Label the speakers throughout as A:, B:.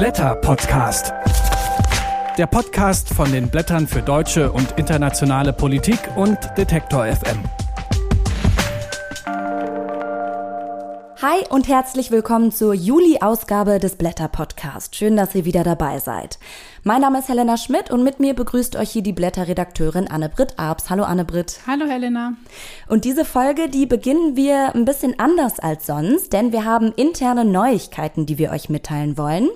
A: Blätter Podcast. Der Podcast von den Blättern für deutsche und internationale Politik und Detektor FM.
B: Hi und herzlich willkommen zur Juli-Ausgabe des Blätter Podcast. Schön, dass ihr wieder dabei seid. Mein Name ist Helena Schmidt und mit mir begrüßt euch hier die Blätterredakteurin Anne-Britt Arps. Hallo Anne-Britt.
C: Hallo Helena.
B: Und diese Folge, die beginnen wir ein bisschen anders als sonst, denn wir haben interne Neuigkeiten, die wir euch mitteilen wollen.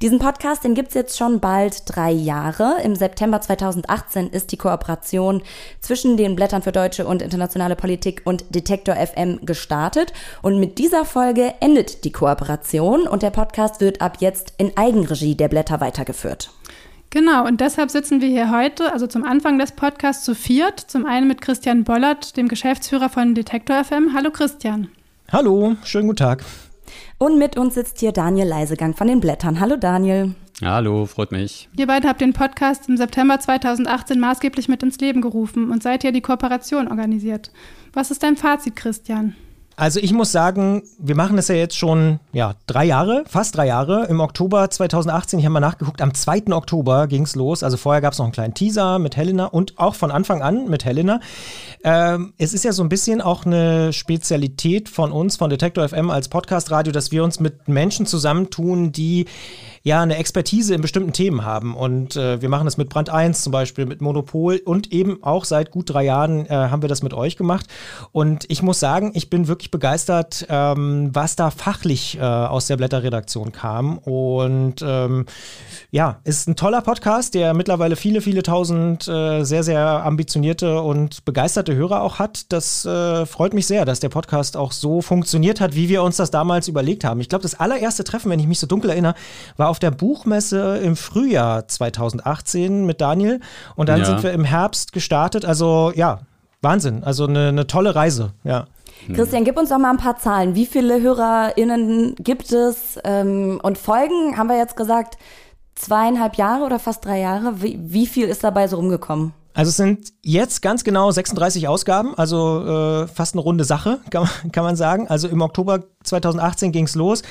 B: Diesen Podcast, den gibt's jetzt schon bald drei Jahre. Im September 2018 ist die Kooperation zwischen den Blättern für deutsche und internationale Politik und Detektor FM gestartet. Und mit dieser Folge endet die Kooperation und der Podcast wird ab jetzt in Eigenregie der Blätter weitergeführt.
C: Genau, und deshalb sitzen wir hier heute, also zum Anfang des Podcasts zu viert. Zum einen mit Christian Bollert, dem Geschäftsführer von Detektor FM. Hallo Christian.
D: Hallo, schönen guten Tag.
B: Und mit uns sitzt hier Daniel Leisegang von den Blättern. Hallo Daniel.
E: Hallo, freut mich.
C: Ihr beide habt den Podcast im September 2018 maßgeblich mit ins Leben gerufen und seid hier die Kooperation organisiert. Was ist dein Fazit, Christian?
D: Also ich muss sagen, wir machen das ja jetzt schon ja, drei Jahre, fast drei Jahre. Im Oktober 2018, ich habe mal nachgeguckt, am 2. Oktober ging es los. Also vorher gab es noch einen kleinen Teaser mit Helena und auch von Anfang an mit Helena. Ähm, es ist ja so ein bisschen auch eine Spezialität von uns, von Detector FM als Podcast-Radio, dass wir uns mit Menschen zusammentun, die ja eine Expertise in bestimmten Themen haben. Und äh, wir machen das mit Brand 1 zum Beispiel, mit Monopol und eben auch seit gut drei Jahren äh, haben wir das mit euch gemacht. Und ich muss sagen, ich bin wirklich begeistert, ähm, was da fachlich äh, aus der Blätterredaktion kam. Und ähm, ja, ist ein toller Podcast, der mittlerweile viele, viele tausend äh, sehr, sehr ambitionierte und begeisterte Hörer auch hat. Das äh, freut mich sehr, dass der Podcast auch so funktioniert hat, wie wir uns das damals überlegt haben. Ich glaube, das allererste Treffen, wenn ich mich so dunkel erinnere, war auf der Buchmesse im Frühjahr 2018 mit Daniel. Und dann ja. sind wir im Herbst gestartet. Also ja, Wahnsinn. Also eine, eine tolle Reise, ja.
B: Christian, gib uns doch mal ein paar Zahlen. Wie viele HörerInnen gibt es? Ähm, und Folgen, haben wir jetzt gesagt, zweieinhalb Jahre oder fast drei Jahre. Wie, wie viel ist dabei so rumgekommen?
D: Also es sind jetzt ganz genau 36 Ausgaben, also äh, fast eine runde Sache, kann kann man sagen. Also im Oktober 2018 ging es los.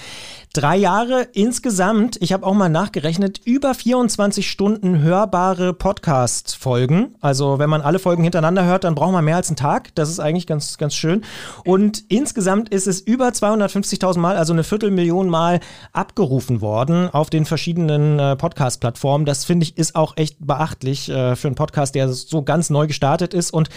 D: Drei Jahre insgesamt, ich habe auch mal nachgerechnet, über 24 Stunden hörbare Podcast-Folgen. Also wenn man alle Folgen hintereinander hört, dann braucht man mehr als einen Tag. Das ist eigentlich ganz, ganz schön. Und insgesamt ist es über 250.000 Mal, also eine Viertelmillion Mal abgerufen worden auf den verschiedenen äh, Podcast-Plattformen. Das finde ich ist auch echt beachtlich äh, für einen Podcast, der so ganz neu gestartet ist. Und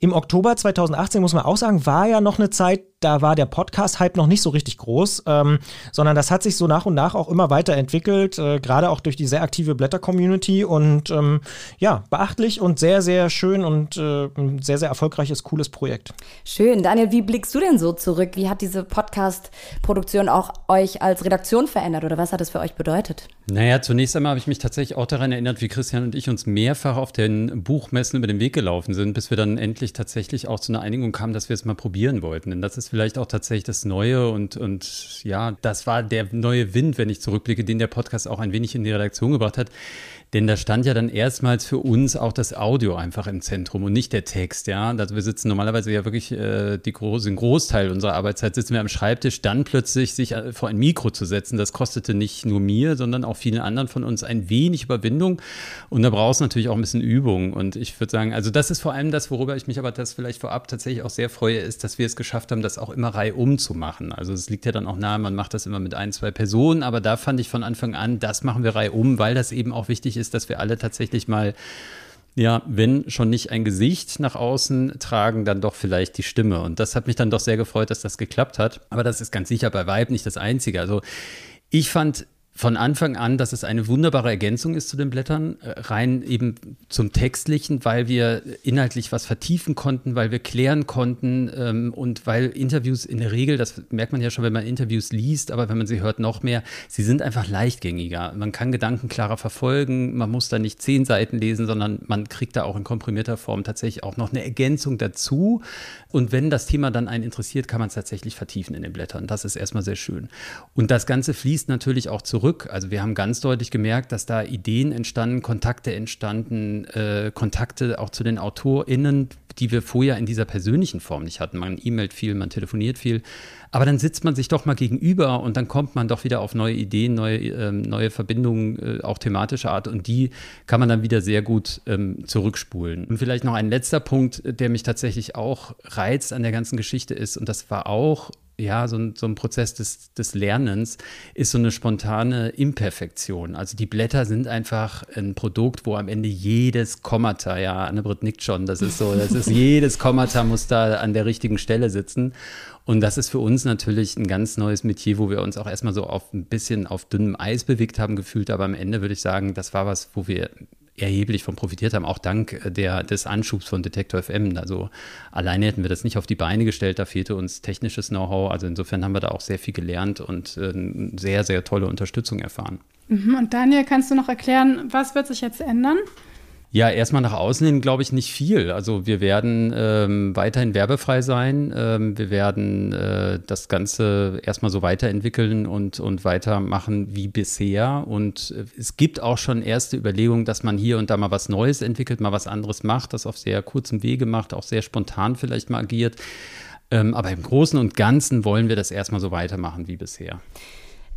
D: im Oktober 2018 muss man auch sagen, war ja noch eine Zeit, da war der Podcast-Hype noch nicht so richtig groß, ähm, sondern das hat sich so nach und nach auch immer weiterentwickelt, äh, gerade auch durch die sehr aktive Blätter-Community und ähm, ja, beachtlich und sehr, sehr schön und äh, ein sehr, sehr erfolgreiches, cooles Projekt.
B: Schön. Daniel, wie blickst du denn so zurück? Wie hat diese Podcast-Produktion auch euch als Redaktion verändert oder was hat es für euch bedeutet?
E: Naja, zunächst einmal habe ich mich tatsächlich auch daran erinnert, wie Christian und ich uns mehrfach auf den Buchmessen über den Weg gelaufen sind, bis wir dann endlich tatsächlich auch zu einer Einigung kamen, dass wir es mal probieren wollten. Denn das ist vielleicht auch tatsächlich das Neue und, und ja, das war der neue Wind, wenn ich zurückblicke, den der Podcast auch ein wenig in die Redaktion gebracht hat. Denn da stand ja dann erstmals für uns auch das Audio einfach im Zentrum und nicht der Text, ja. Also wir sitzen normalerweise ja wirklich äh, die groß, den Großteil unserer Arbeitszeit sitzen wir am Schreibtisch, dann plötzlich sich äh, vor ein Mikro zu setzen, das kostete nicht nur mir, sondern auch vielen anderen von uns ein wenig Überwindung. Und da brauchst du natürlich auch ein bisschen Übung. Und ich würde sagen, also das ist vor allem das, worüber ich mich aber das vielleicht vorab tatsächlich auch sehr freue, ist, dass wir es geschafft haben, das auch immer reihum zu machen. Also es liegt ja dann auch nahe, man macht das immer mit ein, zwei Personen, aber da fand ich von Anfang an, das machen wir reihum, weil das eben auch wichtig ist, dass wir alle tatsächlich mal ja, wenn schon nicht ein Gesicht nach außen tragen, dann doch vielleicht die Stimme. Und das hat mich dann doch sehr gefreut, dass das geklappt hat. Aber das ist ganz sicher bei Vibe nicht das Einzige. Also ich fand von Anfang an, dass es eine wunderbare Ergänzung ist zu den Blättern, äh, rein eben zum Textlichen, weil wir inhaltlich was vertiefen konnten, weil wir klären konnten ähm, und weil Interviews in der Regel, das merkt man ja schon, wenn man Interviews liest, aber wenn man sie hört, noch mehr, sie sind einfach leichtgängiger. Man kann Gedanken klarer verfolgen, man muss da nicht zehn Seiten lesen, sondern man kriegt da auch in komprimierter Form tatsächlich auch noch eine Ergänzung dazu. Und wenn das Thema dann einen interessiert, kann man es tatsächlich vertiefen in den Blättern. Das ist erstmal sehr schön. Und das Ganze fließt natürlich auch zurück. Also wir haben ganz deutlich gemerkt, dass da Ideen entstanden, Kontakte entstanden, äh, Kontakte auch zu den AutorInnen, die wir vorher in dieser persönlichen Form nicht hatten. Man e-mailt viel, man telefoniert viel. Aber dann sitzt man sich doch mal gegenüber und dann kommt man doch wieder auf neue Ideen, neue, ähm, neue Verbindungen, äh, auch thematischer Art. Und die kann man dann wieder sehr gut ähm, zurückspulen. Und vielleicht noch ein letzter Punkt, der mich tatsächlich auch reizt an der ganzen Geschichte ist, und das war auch ja, so ein, so ein Prozess des, des Lernens ist so eine spontane Imperfektion. Also die Blätter sind einfach ein Produkt, wo am Ende jedes Kommata, ja, Anne-Britt nickt schon, das ist so, das ist jedes Kommata muss da an der richtigen Stelle sitzen. Und das ist für uns natürlich ein ganz neues Metier, wo wir uns auch erstmal so auf ein bisschen auf dünnem Eis bewegt haben gefühlt. Aber am Ende würde ich sagen, das war was, wo wir erheblich von profitiert haben, auch dank der, des Anschubs von Detektor FM. Also alleine hätten wir das nicht auf die Beine gestellt, da fehlte uns technisches Know-how. Also insofern haben wir da auch sehr viel gelernt und äh, sehr, sehr tolle Unterstützung erfahren.
C: Mhm. Und Daniel, kannst du noch erklären, was wird sich jetzt ändern?
E: Ja, erstmal nach außen hin glaube ich nicht viel. Also wir werden ähm, weiterhin werbefrei sein. Ähm, wir werden äh, das Ganze erstmal so weiterentwickeln und, und weitermachen wie bisher. Und äh, es gibt auch schon erste Überlegungen, dass man hier und da mal was Neues entwickelt, mal was anderes macht, das auf sehr kurzem Wege macht, auch sehr spontan vielleicht mal agiert. Ähm, aber im Großen und Ganzen wollen wir das erstmal so weitermachen wie bisher.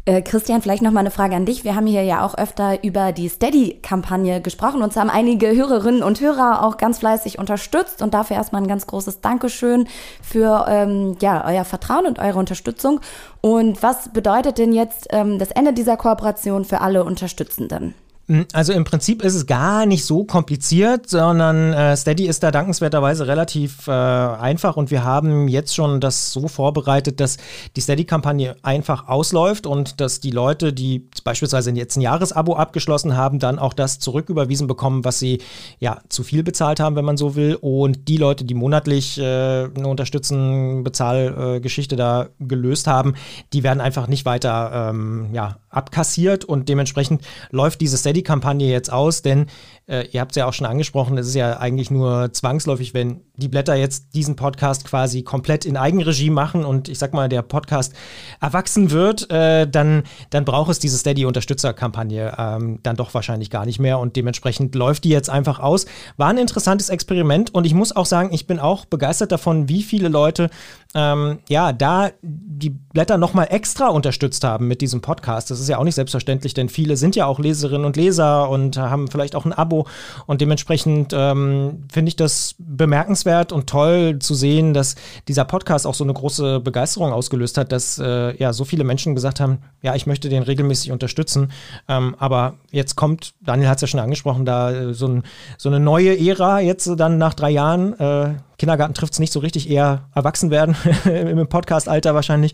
B: Äh, Christian, vielleicht noch mal eine Frage an dich. Wir haben hier ja auch öfter über die Steady-Kampagne gesprochen. Uns haben einige Hörerinnen und Hörer auch ganz fleißig unterstützt und dafür erstmal ein ganz großes Dankeschön für ähm, ja, euer Vertrauen und eure Unterstützung. Und was bedeutet denn jetzt ähm, das Ende dieser Kooperation für alle Unterstützenden?
D: Hm, also im Prinzip ist es gar nicht so kompliziert, sondern äh, Steady ist da dankenswerterweise relativ äh, einfach und wir haben jetzt schon das so vorbereitet, dass die Steady-Kampagne einfach ausläuft und dass die Leute, die beispielsweise jetzt ein Jahresabo abgeschlossen haben, dann auch das zurücküberwiesen bekommen, was sie ja zu viel bezahlt haben, wenn man so will. Und die Leute, die monatlich äh, eine unterstützenden Bezahlgeschichte da gelöst haben, die werden einfach nicht weiter ähm, ja, abkassiert und dementsprechend läuft diese Steady-Kampagne jetzt aus, denn äh, ihr habt es ja auch schon angesprochen, es ist ja eigentlich nur zwangsläufig, wenn die Blätter jetzt diesen Podcast quasi komplett in Eigenregie machen und ich sag mal, der Podcast erwachsen wird, äh, dann, dann braucht es diese Steady-Unterstützer-Kampagne ähm, dann doch wahrscheinlich gar nicht mehr und dementsprechend läuft die jetzt einfach aus. War ein interessantes Experiment und ich muss auch sagen, ich bin auch begeistert davon, wie viele Leute ähm, ja da die Blätter nochmal extra unterstützt haben mit diesem Podcast. Das ist ja auch nicht selbstverständlich, denn viele sind ja auch Leserinnen und Leser und haben vielleicht auch ein Abo und dementsprechend ähm, finde ich das bemerkenswert und toll zu sehen, dass dieser Podcast auch so eine große Begeisterung ausgelöst hat, dass äh, ja so viele Menschen gesagt haben, ja, ich möchte den regelmäßig unterstützen. Ähm, aber jetzt kommt, Daniel hat es ja schon angesprochen, da äh, so, ein, so, eine neue Ära jetzt dann nach drei Jahren. Äh, Kindergarten trifft es nicht so richtig, eher erwachsen werden im Podcast-Alter wahrscheinlich.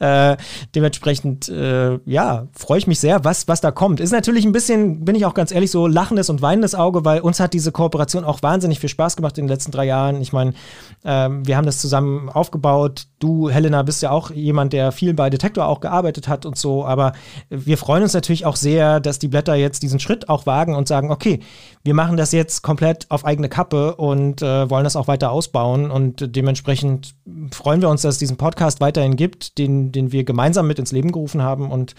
D: Äh, dementsprechend, äh, ja, freue ich mich sehr, was, was da kommt. Ist natürlich ein bisschen, bin ich auch ganz ehrlich, so lachendes und weinendes Auge, weil uns hat diese Kooperation auch wahnsinnig viel Spaß gemacht in den letzten drei Jahren. Ich meine, äh, wir haben das zusammen aufgebaut. Du, Helena, bist ja auch jemand, der viel bei Detektor auch gearbeitet hat und so. Aber wir freuen uns natürlich auch sehr, dass die Blätter jetzt diesen Schritt auch wagen und sagen, okay, wir machen das jetzt komplett auf eigene Kappe und äh, wollen das auch weiter ausbauen. Und dementsprechend freuen wir uns, dass es diesen Podcast weiterhin gibt, den, den wir gemeinsam mit ins Leben gerufen haben und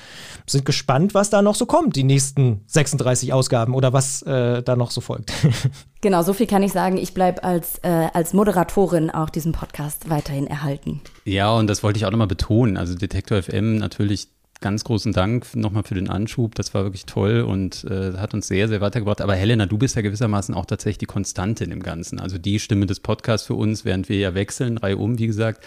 D: sind gespannt, was da noch so kommt, die nächsten 36 Ausgaben oder was äh, da noch so folgt.
B: Genau, so viel kann ich sagen. Ich bleibe als, äh, als Moderatorin auch diesem Podcast weiterhin erhalten.
E: Ja, und das wollte ich auch nochmal betonen. Also Detektor FM natürlich ganz großen Dank nochmal für den Anschub. Das war wirklich toll und äh, hat uns sehr, sehr weitergebracht. Aber Helena, du bist ja gewissermaßen auch tatsächlich die Konstante in dem Ganzen. Also die Stimme des Podcasts für uns, während wir ja wechseln, Reihe um, wie gesagt.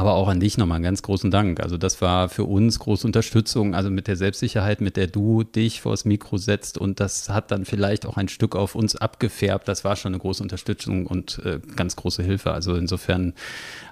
E: Aber auch an dich nochmal einen ganz großen Dank. Also das war für uns große Unterstützung, also mit der Selbstsicherheit, mit der du dich vors Mikro setzt und das hat dann vielleicht auch ein Stück auf uns abgefärbt. Das war schon eine große Unterstützung und äh, ganz große Hilfe. Also insofern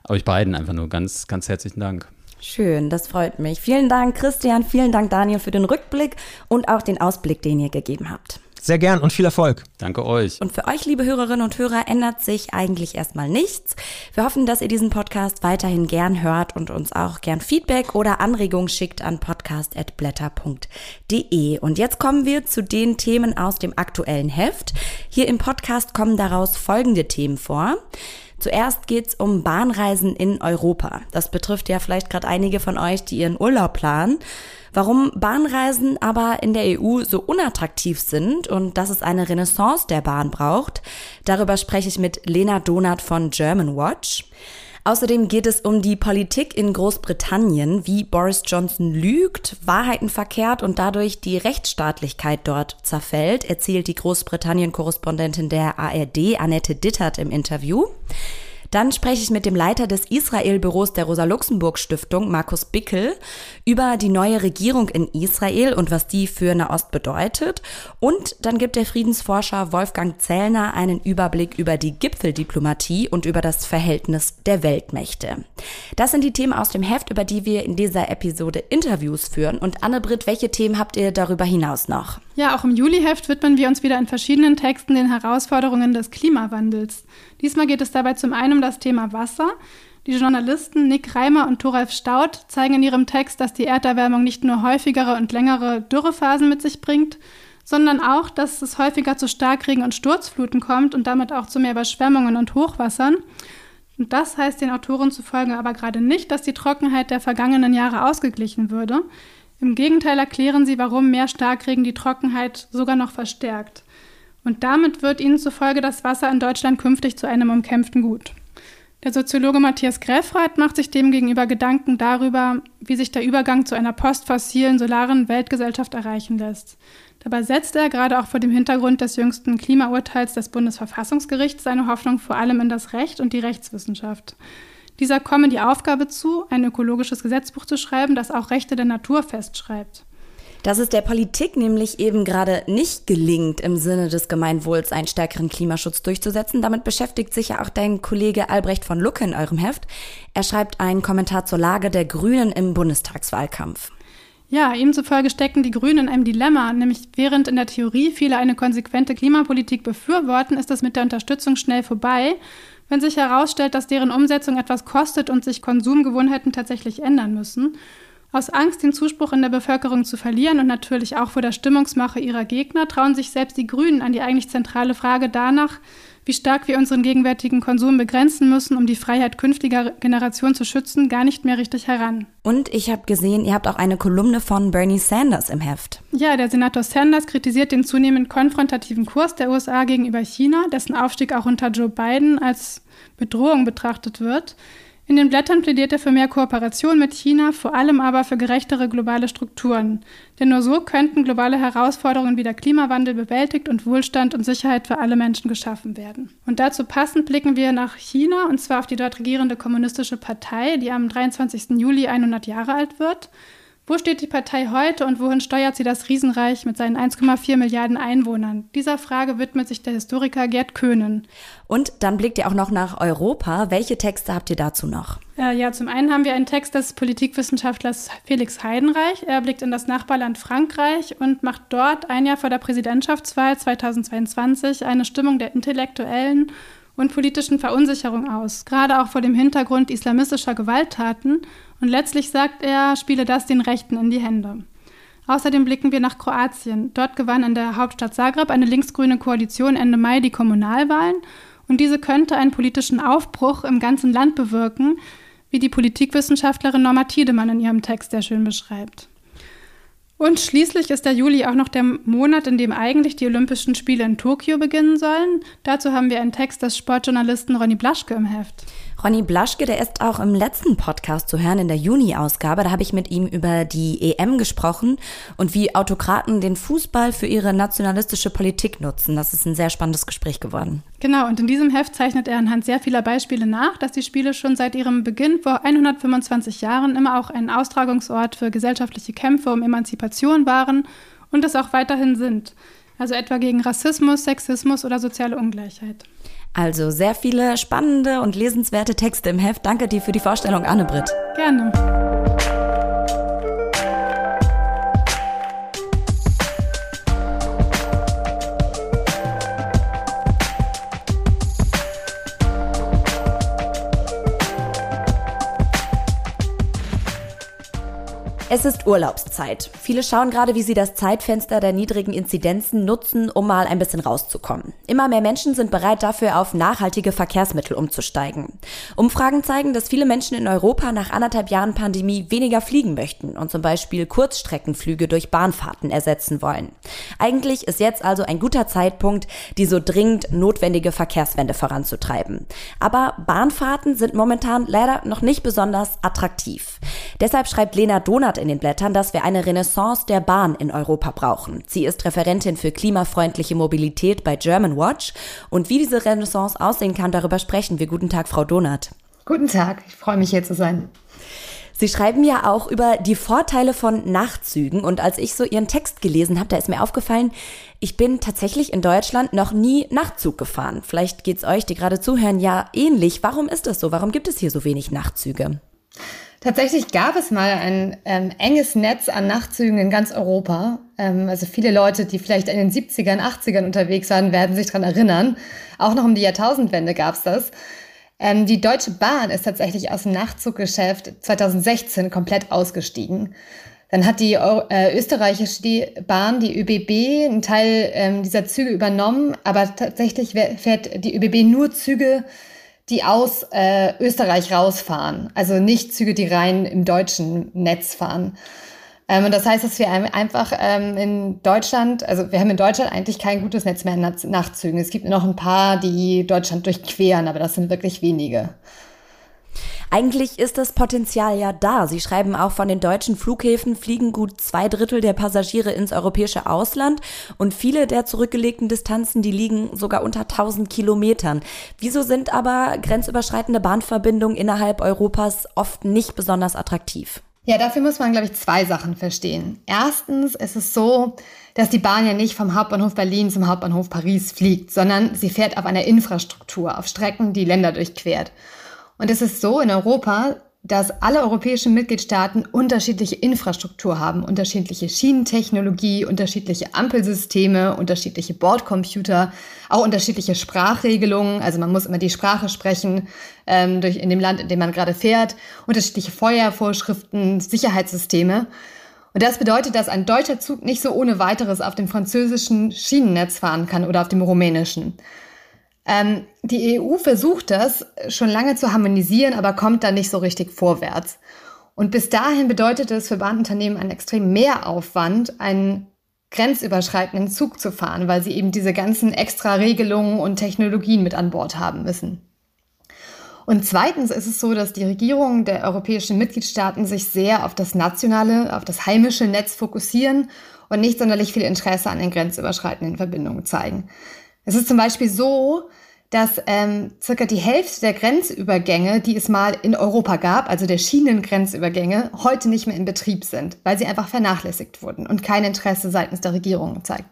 E: euch beiden einfach nur ganz, ganz herzlichen Dank.
B: Schön, das freut mich. Vielen Dank, Christian. Vielen Dank, Daniel, für den Rückblick und auch den Ausblick, den ihr gegeben habt.
D: Sehr gern und viel Erfolg.
E: Danke euch.
B: Und für euch, liebe Hörerinnen und Hörer, ändert sich eigentlich erstmal nichts. Wir hoffen, dass ihr diesen Podcast weiterhin gern hört und uns auch gern Feedback oder Anregungen schickt an podcast.blätter.de. Und jetzt kommen wir zu den Themen aus dem aktuellen Heft. Hier im Podcast kommen daraus folgende Themen vor. Zuerst geht's um Bahnreisen in Europa. Das betrifft ja vielleicht gerade einige von euch, die ihren Urlaub planen. Warum Bahnreisen aber in der EU so unattraktiv sind und dass es eine Renaissance der Bahn braucht, darüber spreche ich mit Lena Donat von German Watch. Außerdem geht es um die Politik in Großbritannien, wie Boris Johnson lügt, Wahrheiten verkehrt und dadurch die Rechtsstaatlichkeit dort zerfällt, erzählt die Großbritannien-Korrespondentin der ARD, Annette Dittert, im Interview. Dann spreche ich mit dem Leiter des Israel-Büros der Rosa-Luxemburg-Stiftung, Markus Bickel, über die neue Regierung in Israel und was die für Nahost bedeutet. Und dann gibt der Friedensforscher Wolfgang Zellner einen Überblick über die Gipfeldiplomatie und über das Verhältnis der Weltmächte. Das sind die Themen aus dem Heft, über die wir in dieser Episode Interviews führen. Und Anne-Britt, welche Themen habt ihr darüber hinaus noch?
C: Ja, auch im Juli-Heft widmen wir uns wieder in verschiedenen Texten den Herausforderungen des Klimawandels. Diesmal geht es dabei zum einen um das Thema Wasser. Die Journalisten Nick Reimer und Thoralf Staud zeigen in ihrem Text, dass die Erderwärmung nicht nur häufigere und längere Dürrephasen mit sich bringt, sondern auch, dass es häufiger zu Starkregen und Sturzfluten kommt und damit auch zu mehr Überschwemmungen und Hochwassern. Und das heißt den Autoren zufolge aber gerade nicht, dass die Trockenheit der vergangenen Jahre ausgeglichen würde. Im Gegenteil erklären sie, warum mehr Starkregen die Trockenheit sogar noch verstärkt. Und damit wird ihnen zufolge das Wasser in Deutschland künftig zu einem umkämpften Gut. Der Soziologe Matthias Greffrath macht sich demgegenüber Gedanken darüber, wie sich der Übergang zu einer postfossilen, solaren Weltgesellschaft erreichen lässt. Dabei setzt er gerade auch vor dem Hintergrund des jüngsten Klimaurteils des Bundesverfassungsgerichts seine Hoffnung vor allem in das Recht und die Rechtswissenschaft. Dieser komme die Aufgabe zu, ein ökologisches Gesetzbuch zu schreiben, das auch Rechte der Natur festschreibt.
B: Dass es der Politik nämlich eben gerade nicht gelingt, im Sinne des Gemeinwohls einen stärkeren Klimaschutz durchzusetzen, damit beschäftigt sich ja auch dein Kollege Albrecht von Lucke in eurem Heft. Er schreibt einen Kommentar zur Lage der Grünen im Bundestagswahlkampf.
C: Ja, ihm zufolge stecken die Grünen in einem Dilemma, nämlich während in der Theorie viele eine konsequente Klimapolitik befürworten, ist das mit der Unterstützung schnell vorbei, wenn sich herausstellt, dass deren Umsetzung etwas kostet und sich Konsumgewohnheiten tatsächlich ändern müssen. Aus Angst, den Zuspruch in der Bevölkerung zu verlieren und natürlich auch vor der Stimmungsmache ihrer Gegner, trauen sich selbst die Grünen an die eigentlich zentrale Frage danach, wie stark wir unseren gegenwärtigen Konsum begrenzen müssen, um die Freiheit künftiger Generationen zu schützen, gar nicht mehr richtig heran.
B: Und ich habe gesehen, ihr habt auch eine Kolumne von Bernie Sanders im Heft.
C: Ja, der Senator Sanders kritisiert den zunehmend konfrontativen Kurs der USA gegenüber China, dessen Aufstieg auch unter Joe Biden als Bedrohung betrachtet wird. In den Blättern plädiert er für mehr Kooperation mit China, vor allem aber für gerechtere globale Strukturen. Denn nur so könnten globale Herausforderungen wie der Klimawandel bewältigt und Wohlstand und Sicherheit für alle Menschen geschaffen werden. Und dazu passend blicken wir nach China, und zwar auf die dort regierende kommunistische Partei, die am 23. Juli 100 Jahre alt wird. Wo steht die Partei heute und wohin steuert sie das Riesenreich mit seinen 1,4 Milliarden Einwohnern? Dieser Frage widmet sich der Historiker Gerd Köhnen.
B: Und dann blickt ihr auch noch nach Europa. Welche Texte habt ihr dazu noch?
C: Äh, ja, zum einen haben wir einen Text des Politikwissenschaftlers Felix Heidenreich. Er blickt in das Nachbarland Frankreich und macht dort ein Jahr vor der Präsidentschaftswahl 2022 eine Stimmung der intellektuellen und politischen Verunsicherung aus, gerade auch vor dem Hintergrund islamistischer Gewalttaten. Und letztlich sagt er, spiele das den Rechten in die Hände. Außerdem blicken wir nach Kroatien. Dort gewann in der Hauptstadt Zagreb eine linksgrüne Koalition Ende Mai die Kommunalwahlen und diese könnte einen politischen Aufbruch im ganzen Land bewirken, wie die Politikwissenschaftlerin Norma Tiedemann in ihrem Text sehr schön beschreibt. Und schließlich ist der Juli auch noch der Monat, in dem eigentlich die Olympischen Spiele in Tokio beginnen sollen. Dazu haben wir einen Text des Sportjournalisten Ronny Blaschke im Heft.
B: Ronny Blaschke, der ist auch im letzten Podcast zu hören, in der Juni-Ausgabe. Da habe ich mit ihm über die EM gesprochen und wie Autokraten den Fußball für ihre nationalistische Politik nutzen. Das ist ein sehr spannendes Gespräch geworden.
C: Genau, und in diesem Heft zeichnet er anhand sehr vieler Beispiele nach, dass die Spiele schon seit ihrem Beginn vor 125 Jahren immer auch ein Austragungsort für gesellschaftliche Kämpfe um Emanzipation waren und es auch weiterhin sind. Also etwa gegen Rassismus, Sexismus oder soziale Ungleichheit.
B: Also sehr viele spannende und lesenswerte Texte im Heft. Danke dir für die Vorstellung, Anne-Britt.
C: Gerne.
B: Es ist Urlaubszeit. Viele schauen gerade, wie sie das Zeitfenster der niedrigen Inzidenzen nutzen, um mal ein bisschen rauszukommen. Immer mehr Menschen sind bereit dafür, auf nachhaltige Verkehrsmittel umzusteigen. Umfragen zeigen, dass viele Menschen in Europa nach anderthalb Jahren Pandemie weniger fliegen möchten und zum Beispiel Kurzstreckenflüge durch Bahnfahrten ersetzen wollen. Eigentlich ist jetzt also ein guter Zeitpunkt, die so dringend notwendige Verkehrswende voranzutreiben. Aber Bahnfahrten sind momentan leider noch nicht besonders attraktiv. Deshalb schreibt Lena Donat in den Blättern, dass wir eine Renaissance der Bahn in Europa brauchen. Sie ist Referentin für klimafreundliche Mobilität bei German Watch. Und wie diese Renaissance aussehen kann, darüber sprechen wir. Guten Tag, Frau Donat.
F: Guten Tag, ich freue mich hier zu sein.
B: Sie schreiben ja auch über die Vorteile von Nachtzügen. Und als ich so Ihren Text gelesen habe, da ist mir aufgefallen, ich bin tatsächlich in Deutschland noch nie Nachtzug gefahren. Vielleicht geht es euch, die gerade zuhören, ja ähnlich. Warum ist das so? Warum gibt es hier so wenig Nachtzüge?
F: Tatsächlich gab es mal ein ähm, enges Netz an Nachtzügen in ganz Europa. Ähm, also viele Leute, die vielleicht in den 70ern, 80ern unterwegs waren, werden sich daran erinnern. Auch noch um die Jahrtausendwende gab es das. Ähm, die Deutsche Bahn ist tatsächlich aus dem Nachtzuggeschäft 2016 komplett ausgestiegen. Dann hat die äh, österreichische Bahn, die ÖBB, einen Teil ähm, dieser Züge übernommen, aber tatsächlich fährt die ÖBB nur Züge, die aus äh, Österreich rausfahren. Also nicht Züge, die rein im deutschen Netz fahren. Ähm, und das heißt, dass wir einfach ähm, in Deutschland, also wir haben in Deutschland eigentlich kein gutes Netz mehr in Nachtzügen. Es gibt noch ein paar, die Deutschland durchqueren, aber das sind wirklich wenige.
B: Eigentlich ist das Potenzial ja da. Sie schreiben auch, von den deutschen Flughäfen fliegen gut zwei Drittel der Passagiere ins europäische Ausland und viele der zurückgelegten Distanzen, die liegen sogar unter 1000 Kilometern. Wieso sind aber grenzüberschreitende Bahnverbindungen innerhalb Europas oft nicht besonders attraktiv?
F: Ja, dafür muss man, glaube ich, zwei Sachen verstehen. Erstens ist es so, dass die Bahn ja nicht vom Hauptbahnhof Berlin zum Hauptbahnhof Paris fliegt, sondern sie fährt auf einer Infrastruktur, auf Strecken, die Länder durchquert. Und es ist so in Europa, dass alle europäischen Mitgliedstaaten unterschiedliche Infrastruktur haben, unterschiedliche Schienentechnologie, unterschiedliche Ampelsysteme, unterschiedliche Bordcomputer, auch unterschiedliche Sprachregelungen. Also man muss immer die Sprache sprechen ähm, durch, in dem Land, in dem man gerade fährt, unterschiedliche Feuervorschriften, Sicherheitssysteme. Und das bedeutet, dass ein deutscher Zug nicht so ohne weiteres auf dem französischen Schienennetz fahren kann oder auf dem rumänischen. Ähm, die EU versucht das schon lange zu harmonisieren, aber kommt da nicht so richtig vorwärts. Und bis dahin bedeutet es für Bahnunternehmen einen extrem Mehraufwand, einen grenzüberschreitenden Zug zu fahren, weil sie eben diese ganzen extra Regelungen und Technologien mit an Bord haben müssen. Und zweitens ist es so, dass die Regierungen der europäischen Mitgliedstaaten sich sehr auf das nationale, auf das heimische Netz fokussieren und nicht sonderlich viel Interesse an den grenzüberschreitenden Verbindungen zeigen. Es ist zum Beispiel so, dass ähm, circa die Hälfte der Grenzübergänge, die es mal in Europa gab, also der Schienengrenzübergänge, heute nicht mehr in Betrieb sind, weil sie einfach vernachlässigt wurden und kein Interesse seitens der Regierung zeigt.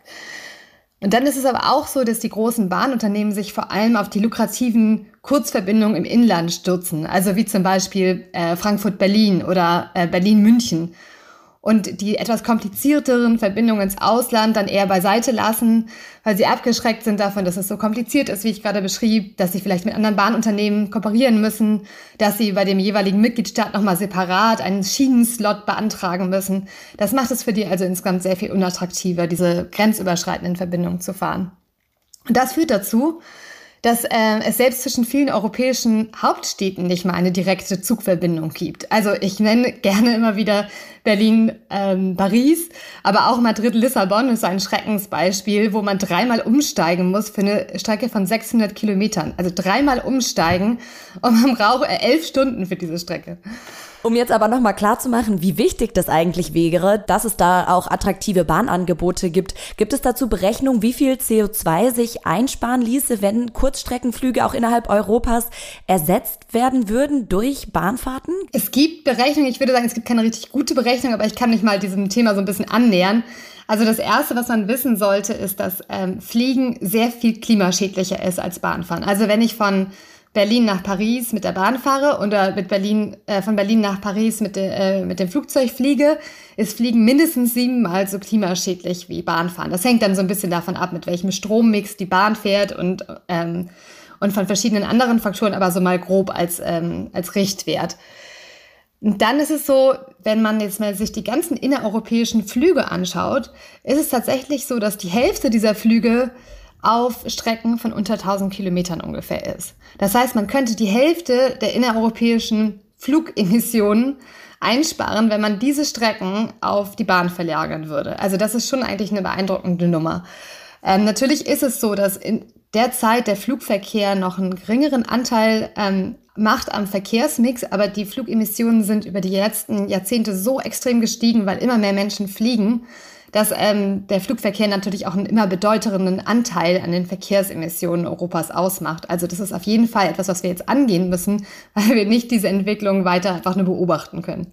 F: Und dann ist es aber auch so, dass die großen Bahnunternehmen sich vor allem auf die lukrativen Kurzverbindungen im Inland stürzen, also wie zum Beispiel äh, Frankfurt-Berlin oder äh, Berlin-München und die etwas komplizierteren Verbindungen ins Ausland dann eher beiseite lassen, weil sie abgeschreckt sind davon, dass es so kompliziert ist, wie ich gerade beschrieb, dass sie vielleicht mit anderen Bahnunternehmen kooperieren müssen, dass sie bei dem jeweiligen Mitgliedstaat nochmal separat einen Schienenslot beantragen müssen. Das macht es für die also insgesamt sehr viel unattraktiver, diese grenzüberschreitenden Verbindungen zu fahren. Und das führt dazu, dass äh, es selbst zwischen vielen europäischen Hauptstädten nicht mal eine direkte Zugverbindung gibt. Also ich nenne gerne immer wieder Berlin, ähm, Paris, aber auch Madrid, Lissabon ist ein Schreckensbeispiel, wo man dreimal umsteigen muss für eine Strecke von 600 Kilometern. Also dreimal umsteigen und man braucht elf Stunden für diese Strecke.
B: Um jetzt aber nochmal klarzumachen, wie wichtig das eigentlich wäre, dass es da auch attraktive Bahnangebote gibt. Gibt es dazu Berechnungen, wie viel CO2 sich einsparen ließe, wenn Kurzstreckenflüge auch innerhalb Europas ersetzt werden würden durch Bahnfahrten?
F: Es gibt Berechnungen, ich würde sagen, es gibt keine richtig gute Berechnung, aber ich kann mich mal diesem Thema so ein bisschen annähern. Also das Erste, was man wissen sollte, ist, dass ähm, Fliegen sehr viel klimaschädlicher ist als Bahnfahren. Also wenn ich von Berlin nach Paris mit der Bahn fahre oder mit Berlin, äh, von Berlin nach Paris mit, de, äh, mit dem Flugzeug fliege, ist Fliegen mindestens siebenmal so klimaschädlich wie Bahnfahren. Das hängt dann so ein bisschen davon ab, mit welchem Strommix die Bahn fährt und, ähm, und von verschiedenen anderen Faktoren, aber so mal grob als, ähm, als Richtwert. Und dann ist es so, wenn man jetzt mal sich die ganzen innereuropäischen Flüge anschaut, ist es tatsächlich so, dass die Hälfte dieser Flüge auf Strecken von unter 1000 Kilometern ungefähr ist. Das heißt, man könnte die Hälfte der innereuropäischen Flugemissionen einsparen, wenn man diese Strecken auf die Bahn verlagern würde. Also das ist schon eigentlich eine beeindruckende Nummer. Ähm, natürlich ist es so, dass in der Zeit der Flugverkehr noch einen geringeren Anteil ähm, macht am Verkehrsmix, aber die Flugemissionen sind über die letzten Jahrzehnte so extrem gestiegen, weil immer mehr Menschen fliegen, dass ähm, der Flugverkehr natürlich auch einen immer bedeutenden Anteil an den Verkehrsemissionen Europas ausmacht. Also das ist auf jeden Fall etwas, was wir jetzt angehen müssen, weil wir nicht diese Entwicklung weiter einfach nur beobachten können.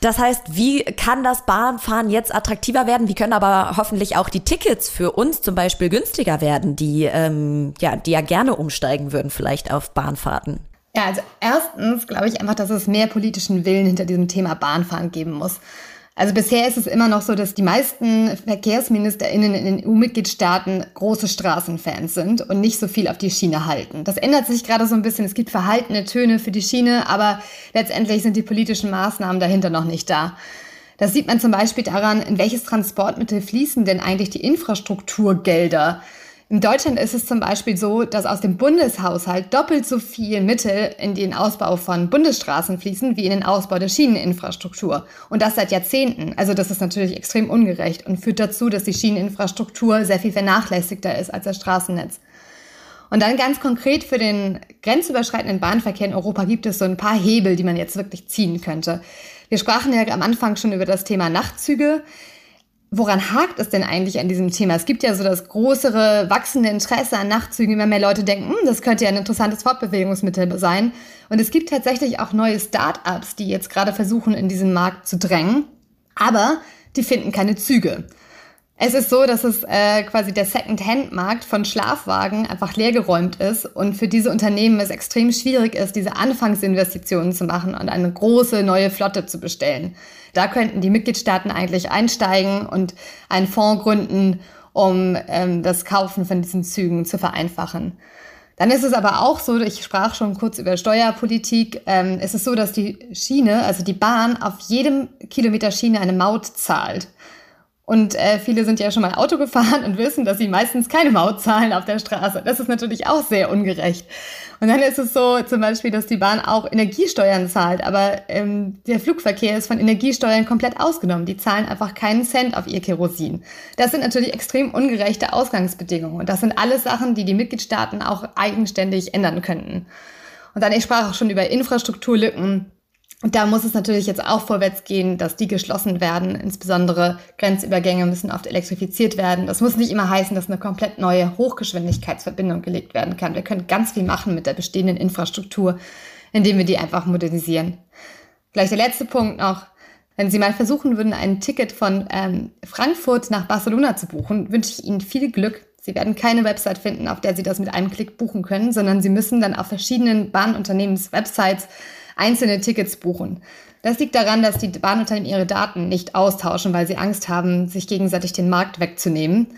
B: Das heißt, wie kann das Bahnfahren jetzt attraktiver werden? Wie können aber hoffentlich auch die Tickets für uns zum Beispiel günstiger werden, die, ähm, ja, die ja gerne umsteigen würden, vielleicht auf Bahnfahrten?
F: Ja, also erstens glaube ich einfach, dass es mehr politischen Willen hinter diesem Thema Bahnfahren geben muss. Also bisher ist es immer noch so, dass die meisten VerkehrsministerInnen in den EU-Mitgliedstaaten große Straßenfans sind und nicht so viel auf die Schiene halten. Das ändert sich gerade so ein bisschen. Es gibt verhaltene Töne für die Schiene, aber letztendlich sind die politischen Maßnahmen dahinter noch nicht da. Das sieht man zum Beispiel daran, in welches Transportmittel fließen denn eigentlich die Infrastrukturgelder in Deutschland ist es zum Beispiel so, dass aus dem Bundeshaushalt doppelt so viel Mittel in den Ausbau von Bundesstraßen fließen wie in den Ausbau der Schieneninfrastruktur. Und das seit Jahrzehnten. Also das ist natürlich extrem ungerecht und führt dazu, dass die Schieneninfrastruktur sehr viel vernachlässigter ist als das Straßennetz. Und dann ganz konkret für den grenzüberschreitenden Bahnverkehr in Europa gibt es so ein paar Hebel, die man jetzt wirklich ziehen könnte. Wir sprachen ja am Anfang schon über das Thema Nachtzüge. Woran hakt es denn eigentlich an diesem Thema? Es gibt ja so das größere, wachsende Interesse an Nachtzügen. Immer mehr Leute denken, hm, das könnte ja ein interessantes Fortbewegungsmittel sein. Und es gibt tatsächlich auch neue Start-ups, die jetzt gerade versuchen, in diesen Markt zu drängen. Aber die finden keine Züge. Es ist so, dass es äh, quasi der Second-Hand-Markt von Schlafwagen einfach leergeräumt ist und für diese Unternehmen es extrem schwierig ist, diese Anfangsinvestitionen zu machen und eine große neue Flotte zu bestellen. Da könnten die Mitgliedstaaten eigentlich einsteigen und einen Fonds gründen, um ähm, das Kaufen von diesen Zügen zu vereinfachen. Dann ist es aber auch so, ich sprach schon kurz über Steuerpolitik, ähm, es ist so, dass die Schiene, also die Bahn, auf jedem Kilometer Schiene eine Maut zahlt. Und äh, viele sind ja schon mal Auto gefahren und wissen, dass sie meistens keine Maut zahlen auf der Straße. Das ist natürlich auch sehr ungerecht. Und dann ist es so zum Beispiel, dass die Bahn auch Energiesteuern zahlt, aber ähm, der Flugverkehr ist von Energiesteuern komplett ausgenommen. Die zahlen einfach keinen Cent auf ihr Kerosin. Das sind natürlich extrem ungerechte Ausgangsbedingungen. Und das sind alles Sachen, die die Mitgliedstaaten auch eigenständig ändern könnten. Und dann, ich sprach auch schon über Infrastrukturlücken und da muss es natürlich jetzt auch vorwärts gehen, dass die geschlossen werden. Insbesondere Grenzübergänge müssen oft elektrifiziert werden. Das muss nicht immer heißen, dass eine komplett neue Hochgeschwindigkeitsverbindung gelegt werden kann. Wir können ganz viel machen mit der bestehenden Infrastruktur, indem wir die einfach modernisieren. Gleich der letzte Punkt noch. Wenn Sie mal versuchen würden, ein Ticket von ähm, Frankfurt nach Barcelona zu buchen, wünsche ich Ihnen viel Glück. Sie werden keine Website finden, auf der Sie das mit einem Klick buchen können, sondern Sie müssen dann auf verschiedenen Bahnunternehmens-Websites einzelne Tickets buchen. Das liegt daran, dass die Bahnunternehmen ihre Daten nicht austauschen, weil sie Angst haben, sich gegenseitig den Markt wegzunehmen.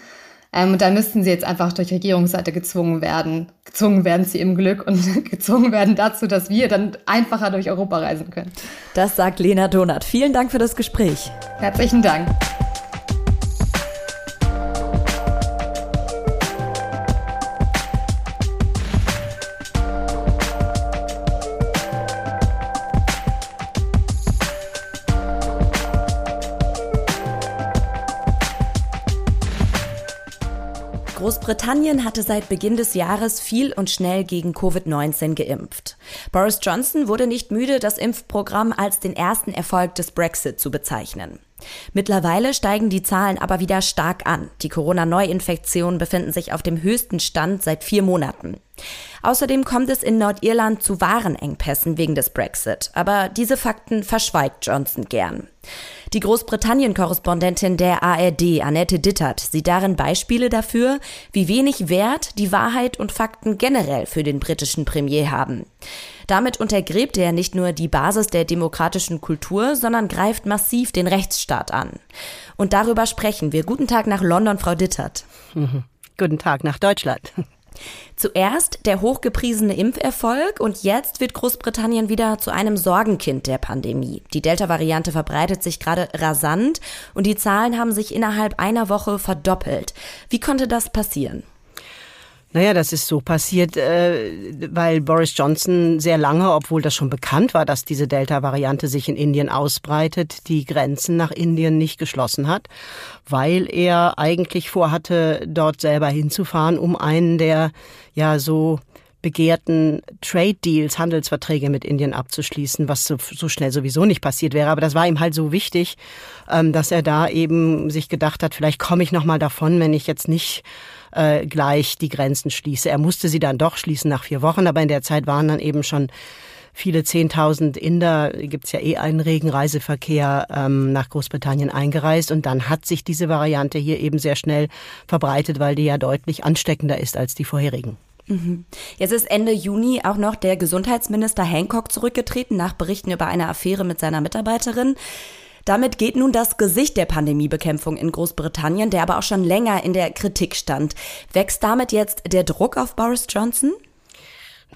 F: Ähm, und da müssten sie jetzt einfach durch Regierungsseite gezwungen werden, gezwungen werden zu ihrem Glück und gezwungen werden dazu, dass wir dann einfacher durch Europa reisen können.
B: Das sagt Lena Donat. Vielen Dank für das Gespräch.
F: Herzlichen Dank.
B: Großbritannien hatte seit Beginn des Jahres viel und schnell gegen Covid-19 geimpft. Boris Johnson wurde nicht müde, das Impfprogramm als den ersten Erfolg des Brexit zu bezeichnen. Mittlerweile steigen die Zahlen aber wieder stark an. Die Corona-Neuinfektionen befinden sich auf dem höchsten Stand seit vier Monaten. Außerdem kommt es in Nordirland zu Warenengpässen wegen des Brexit. Aber diese Fakten verschweigt Johnson gern. Die Großbritannien-Korrespondentin der ARD, Annette Dittert, sieht darin Beispiele dafür, wie wenig Wert die Wahrheit und Fakten generell für den britischen Premier haben. Damit untergräbt er nicht nur die Basis der demokratischen Kultur, sondern greift massiv den Rechtsstaat an. Und darüber sprechen wir. Guten Tag nach London, Frau Dittert.
G: Guten Tag nach Deutschland.
B: Zuerst der hochgepriesene Impferfolg und jetzt wird Großbritannien wieder zu einem Sorgenkind der Pandemie. Die Delta-Variante verbreitet sich gerade rasant und die Zahlen haben sich innerhalb einer Woche verdoppelt. Wie konnte das passieren?
G: Naja, das ist so passiert, äh, weil Boris Johnson sehr lange, obwohl das schon bekannt war, dass diese Delta-Variante sich in Indien ausbreitet, die Grenzen nach Indien nicht geschlossen hat, weil er eigentlich vorhatte, dort selber hinzufahren, um einen der ja so begehrten Trade Deals, Handelsverträge mit Indien abzuschließen, was so, so, schnell sowieso nicht passiert wäre. Aber das war ihm halt so wichtig, ähm, dass er da eben sich gedacht hat, vielleicht komme ich noch mal davon, wenn ich jetzt nicht äh, gleich die Grenzen schließe. Er musste sie dann doch schließen nach vier Wochen, aber in der Zeit waren dann eben schon viele Zehntausend Inder, gibt's ja eh einen regen Reiseverkehr ähm, nach Großbritannien eingereist und dann hat sich diese Variante hier eben sehr schnell verbreitet, weil die ja deutlich ansteckender ist als die vorherigen.
B: Mhm. Jetzt ist Ende Juni auch noch der Gesundheitsminister Hancock zurückgetreten nach Berichten über eine Affäre mit seiner Mitarbeiterin. Damit geht nun das Gesicht der Pandemiebekämpfung in Großbritannien, der aber auch schon länger in der Kritik stand. Wächst damit jetzt der Druck auf Boris Johnson?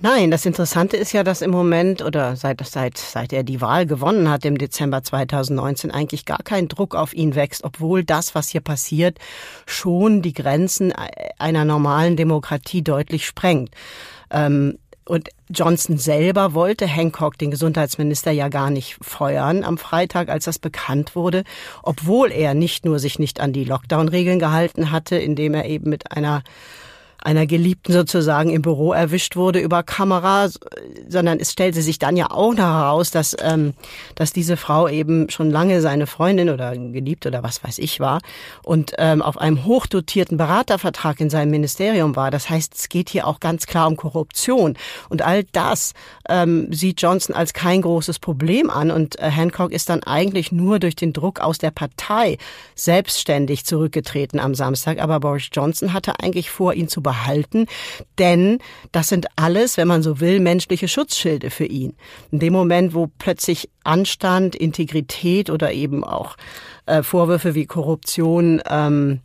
G: Nein, das Interessante ist ja, dass im Moment oder seit, seit, seit er die Wahl gewonnen hat im Dezember 2019 eigentlich gar kein Druck auf ihn wächst, obwohl das, was hier passiert, schon die Grenzen einer normalen Demokratie deutlich sprengt. Ähm, und Johnson selber wollte Hancock, den Gesundheitsminister, ja gar nicht feuern am Freitag, als das bekannt wurde, obwohl er nicht nur sich nicht an die Lockdown-Regeln gehalten hatte, indem er eben mit einer einer Geliebten sozusagen im Büro erwischt wurde über Kamera, sondern es stellte sich dann ja auch noch heraus, dass, ähm, dass diese Frau eben schon lange seine Freundin oder Geliebte oder was weiß ich war und ähm, auf einem hochdotierten Beratervertrag in seinem Ministerium war. Das heißt, es geht hier auch ganz klar um Korruption. Und all das ähm, sieht Johnson als kein großes Problem an. Und äh, Hancock ist dann eigentlich nur durch den Druck aus der Partei selbstständig zurückgetreten am Samstag. Aber Boris Johnson hatte eigentlich vor, ihn zu behalten denn das sind alles, wenn man so will, menschliche Schutzschilde für ihn. In dem Moment, wo plötzlich Anstand, Integrität oder eben auch äh, Vorwürfe wie Korruption ähm,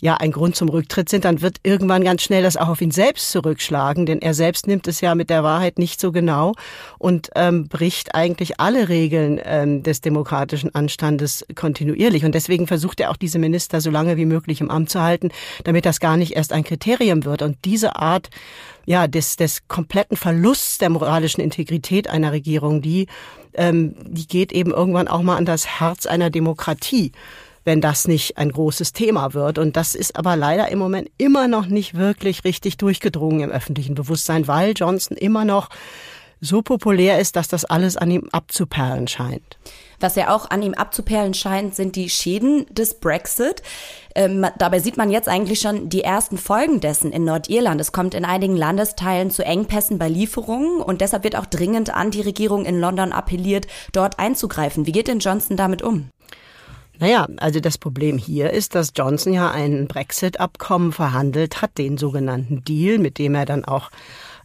G: ja ein Grund zum Rücktritt sind, dann wird irgendwann ganz schnell das auch auf ihn selbst zurückschlagen, denn er selbst nimmt es ja mit der Wahrheit nicht so genau und ähm, bricht eigentlich alle Regeln ähm, des demokratischen Anstandes kontinuierlich. Und deswegen versucht er auch diese Minister so lange wie möglich im Amt zu halten, damit das gar nicht erst ein Kriterium wird. Und diese Art ja, des, des kompletten Verlusts der moralischen Integrität einer Regierung, die, ähm, die geht eben irgendwann auch mal an das Herz einer Demokratie wenn das nicht ein großes Thema wird. Und das ist aber leider im Moment immer noch nicht wirklich richtig durchgedrungen im öffentlichen Bewusstsein, weil Johnson immer noch so populär ist, dass das alles an ihm abzuperlen scheint.
B: Was ja auch an ihm abzuperlen scheint, sind die Schäden des Brexit. Ähm, dabei sieht man jetzt eigentlich schon die ersten Folgen dessen in Nordirland. Es kommt in einigen Landesteilen zu Engpässen bei Lieferungen und deshalb wird auch dringend an die Regierung in London appelliert, dort einzugreifen. Wie geht denn Johnson damit um?
G: Naja, also das Problem hier ist, dass Johnson ja ein Brexit-Abkommen verhandelt hat, den sogenannten Deal, mit dem er dann auch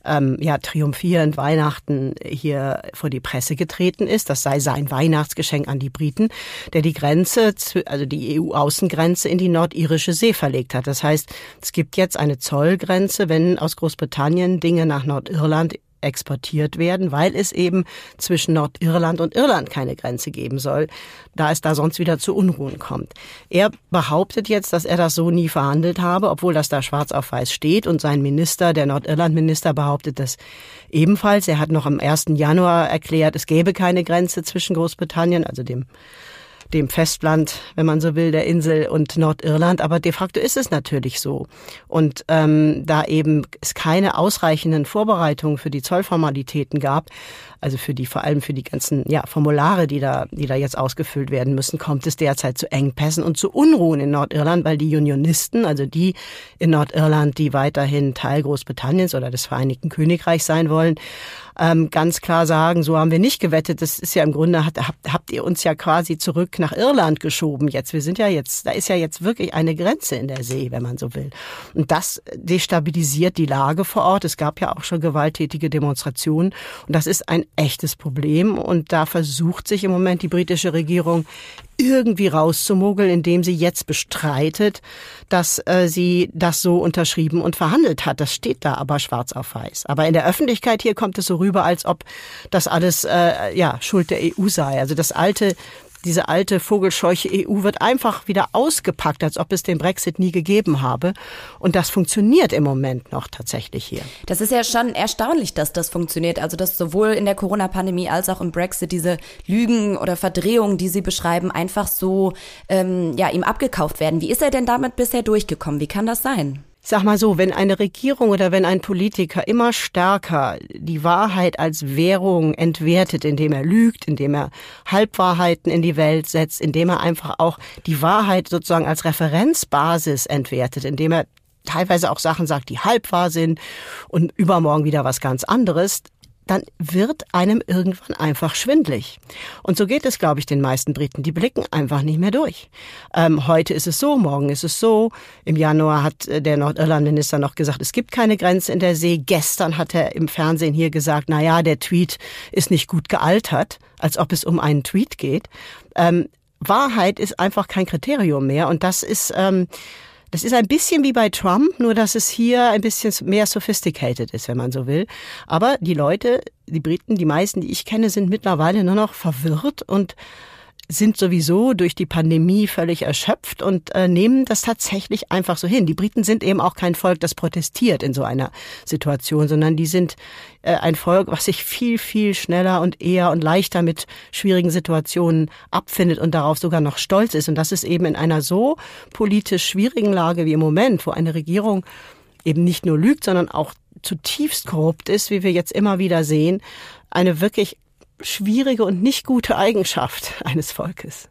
G: ähm, ja triumphierend Weihnachten hier vor die Presse getreten ist. Das sei sein Weihnachtsgeschenk an die Briten, der die Grenze, also die EU-Außengrenze in die nordirische See verlegt hat. Das heißt, es gibt jetzt eine Zollgrenze, wenn aus Großbritannien Dinge nach Nordirland exportiert werden, weil es eben zwischen Nordirland und Irland keine Grenze geben soll, da es da sonst wieder zu Unruhen kommt. Er behauptet jetzt, dass er das so nie verhandelt habe, obwohl das da schwarz auf weiß steht und sein Minister, der Nordirland-Minister, behauptet das ebenfalls. Er hat noch am 1. Januar erklärt, es gäbe keine Grenze zwischen Großbritannien, also dem dem Festland, wenn man so will, der Insel und Nordirland. Aber de facto ist es natürlich so. Und ähm, da eben es keine ausreichenden Vorbereitungen für die Zollformalitäten gab, also für die, vor allem für die ganzen ja, Formulare, die da, die da jetzt ausgefüllt werden müssen, kommt es derzeit zu Engpässen und zu Unruhen in Nordirland, weil die Unionisten, also die in Nordirland, die weiterhin Teil Großbritanniens oder des Vereinigten Königreichs sein wollen, ähm, ganz klar sagen, so haben wir nicht gewettet. Das ist ja im Grunde, hat, habt, habt ihr uns ja quasi zurück nach Irland geschoben jetzt. Wir sind ja jetzt, da ist ja jetzt wirklich eine Grenze in der See, wenn man so will. Und das destabilisiert die Lage vor Ort. Es gab ja auch schon gewalttätige Demonstrationen. Und das ist ein echtes Problem. Und da versucht sich im Moment die britische Regierung irgendwie rauszumogeln, indem sie jetzt bestreitet, dass äh, sie das so unterschrieben und verhandelt hat. Das steht da aber schwarz auf weiß. Aber in der Öffentlichkeit hier kommt es so rüber, als ob das alles äh, ja Schuld der EU sei. Also das alte diese alte vogelscheuche EU wird einfach wieder ausgepackt, als ob es den Brexit nie gegeben habe. Und das funktioniert im Moment noch tatsächlich hier.
B: Das ist ja schon erstaunlich, dass das funktioniert. Also, dass sowohl in der Corona-Pandemie als auch im Brexit diese Lügen oder Verdrehungen, die Sie beschreiben, einfach so ähm, ja, ihm abgekauft werden. Wie ist er denn damit bisher durchgekommen? Wie kann das sein?
G: Sag mal so, wenn eine Regierung oder wenn ein Politiker immer stärker die Wahrheit als Währung entwertet, indem er lügt, indem er Halbwahrheiten in die Welt setzt, indem er einfach auch die Wahrheit sozusagen als Referenzbasis entwertet, indem er teilweise auch Sachen sagt, die halb wahr sind und übermorgen wieder was ganz anderes, dann wird einem irgendwann einfach schwindlig. Und so geht es, glaube ich, den meisten Briten. Die blicken einfach nicht mehr durch. Ähm, heute ist es so, morgen ist es so. Im Januar hat äh, der Nordirlandminister noch gesagt, es gibt keine Grenze in der See. Gestern hat er im Fernsehen hier gesagt, na ja, der Tweet ist nicht gut gealtert, als ob es um einen Tweet geht. Ähm, Wahrheit ist einfach kein Kriterium mehr. Und das ist, ähm, das ist ein bisschen wie bei Trump, nur dass es hier ein bisschen mehr sophisticated ist, wenn man so will. Aber die Leute, die Briten, die meisten, die ich kenne, sind mittlerweile nur noch verwirrt und sind sowieso durch die Pandemie völlig erschöpft und äh, nehmen das tatsächlich einfach so hin. Die Briten sind eben auch kein Volk, das protestiert in so einer Situation, sondern die sind äh, ein Volk, was sich viel, viel schneller und eher und leichter mit schwierigen Situationen abfindet und darauf sogar noch stolz ist. Und das ist eben in einer so politisch schwierigen Lage wie im Moment, wo eine Regierung eben nicht nur lügt, sondern auch zutiefst korrupt ist, wie wir jetzt immer wieder sehen, eine wirklich schwierige und nicht gute Eigenschaft eines Volkes.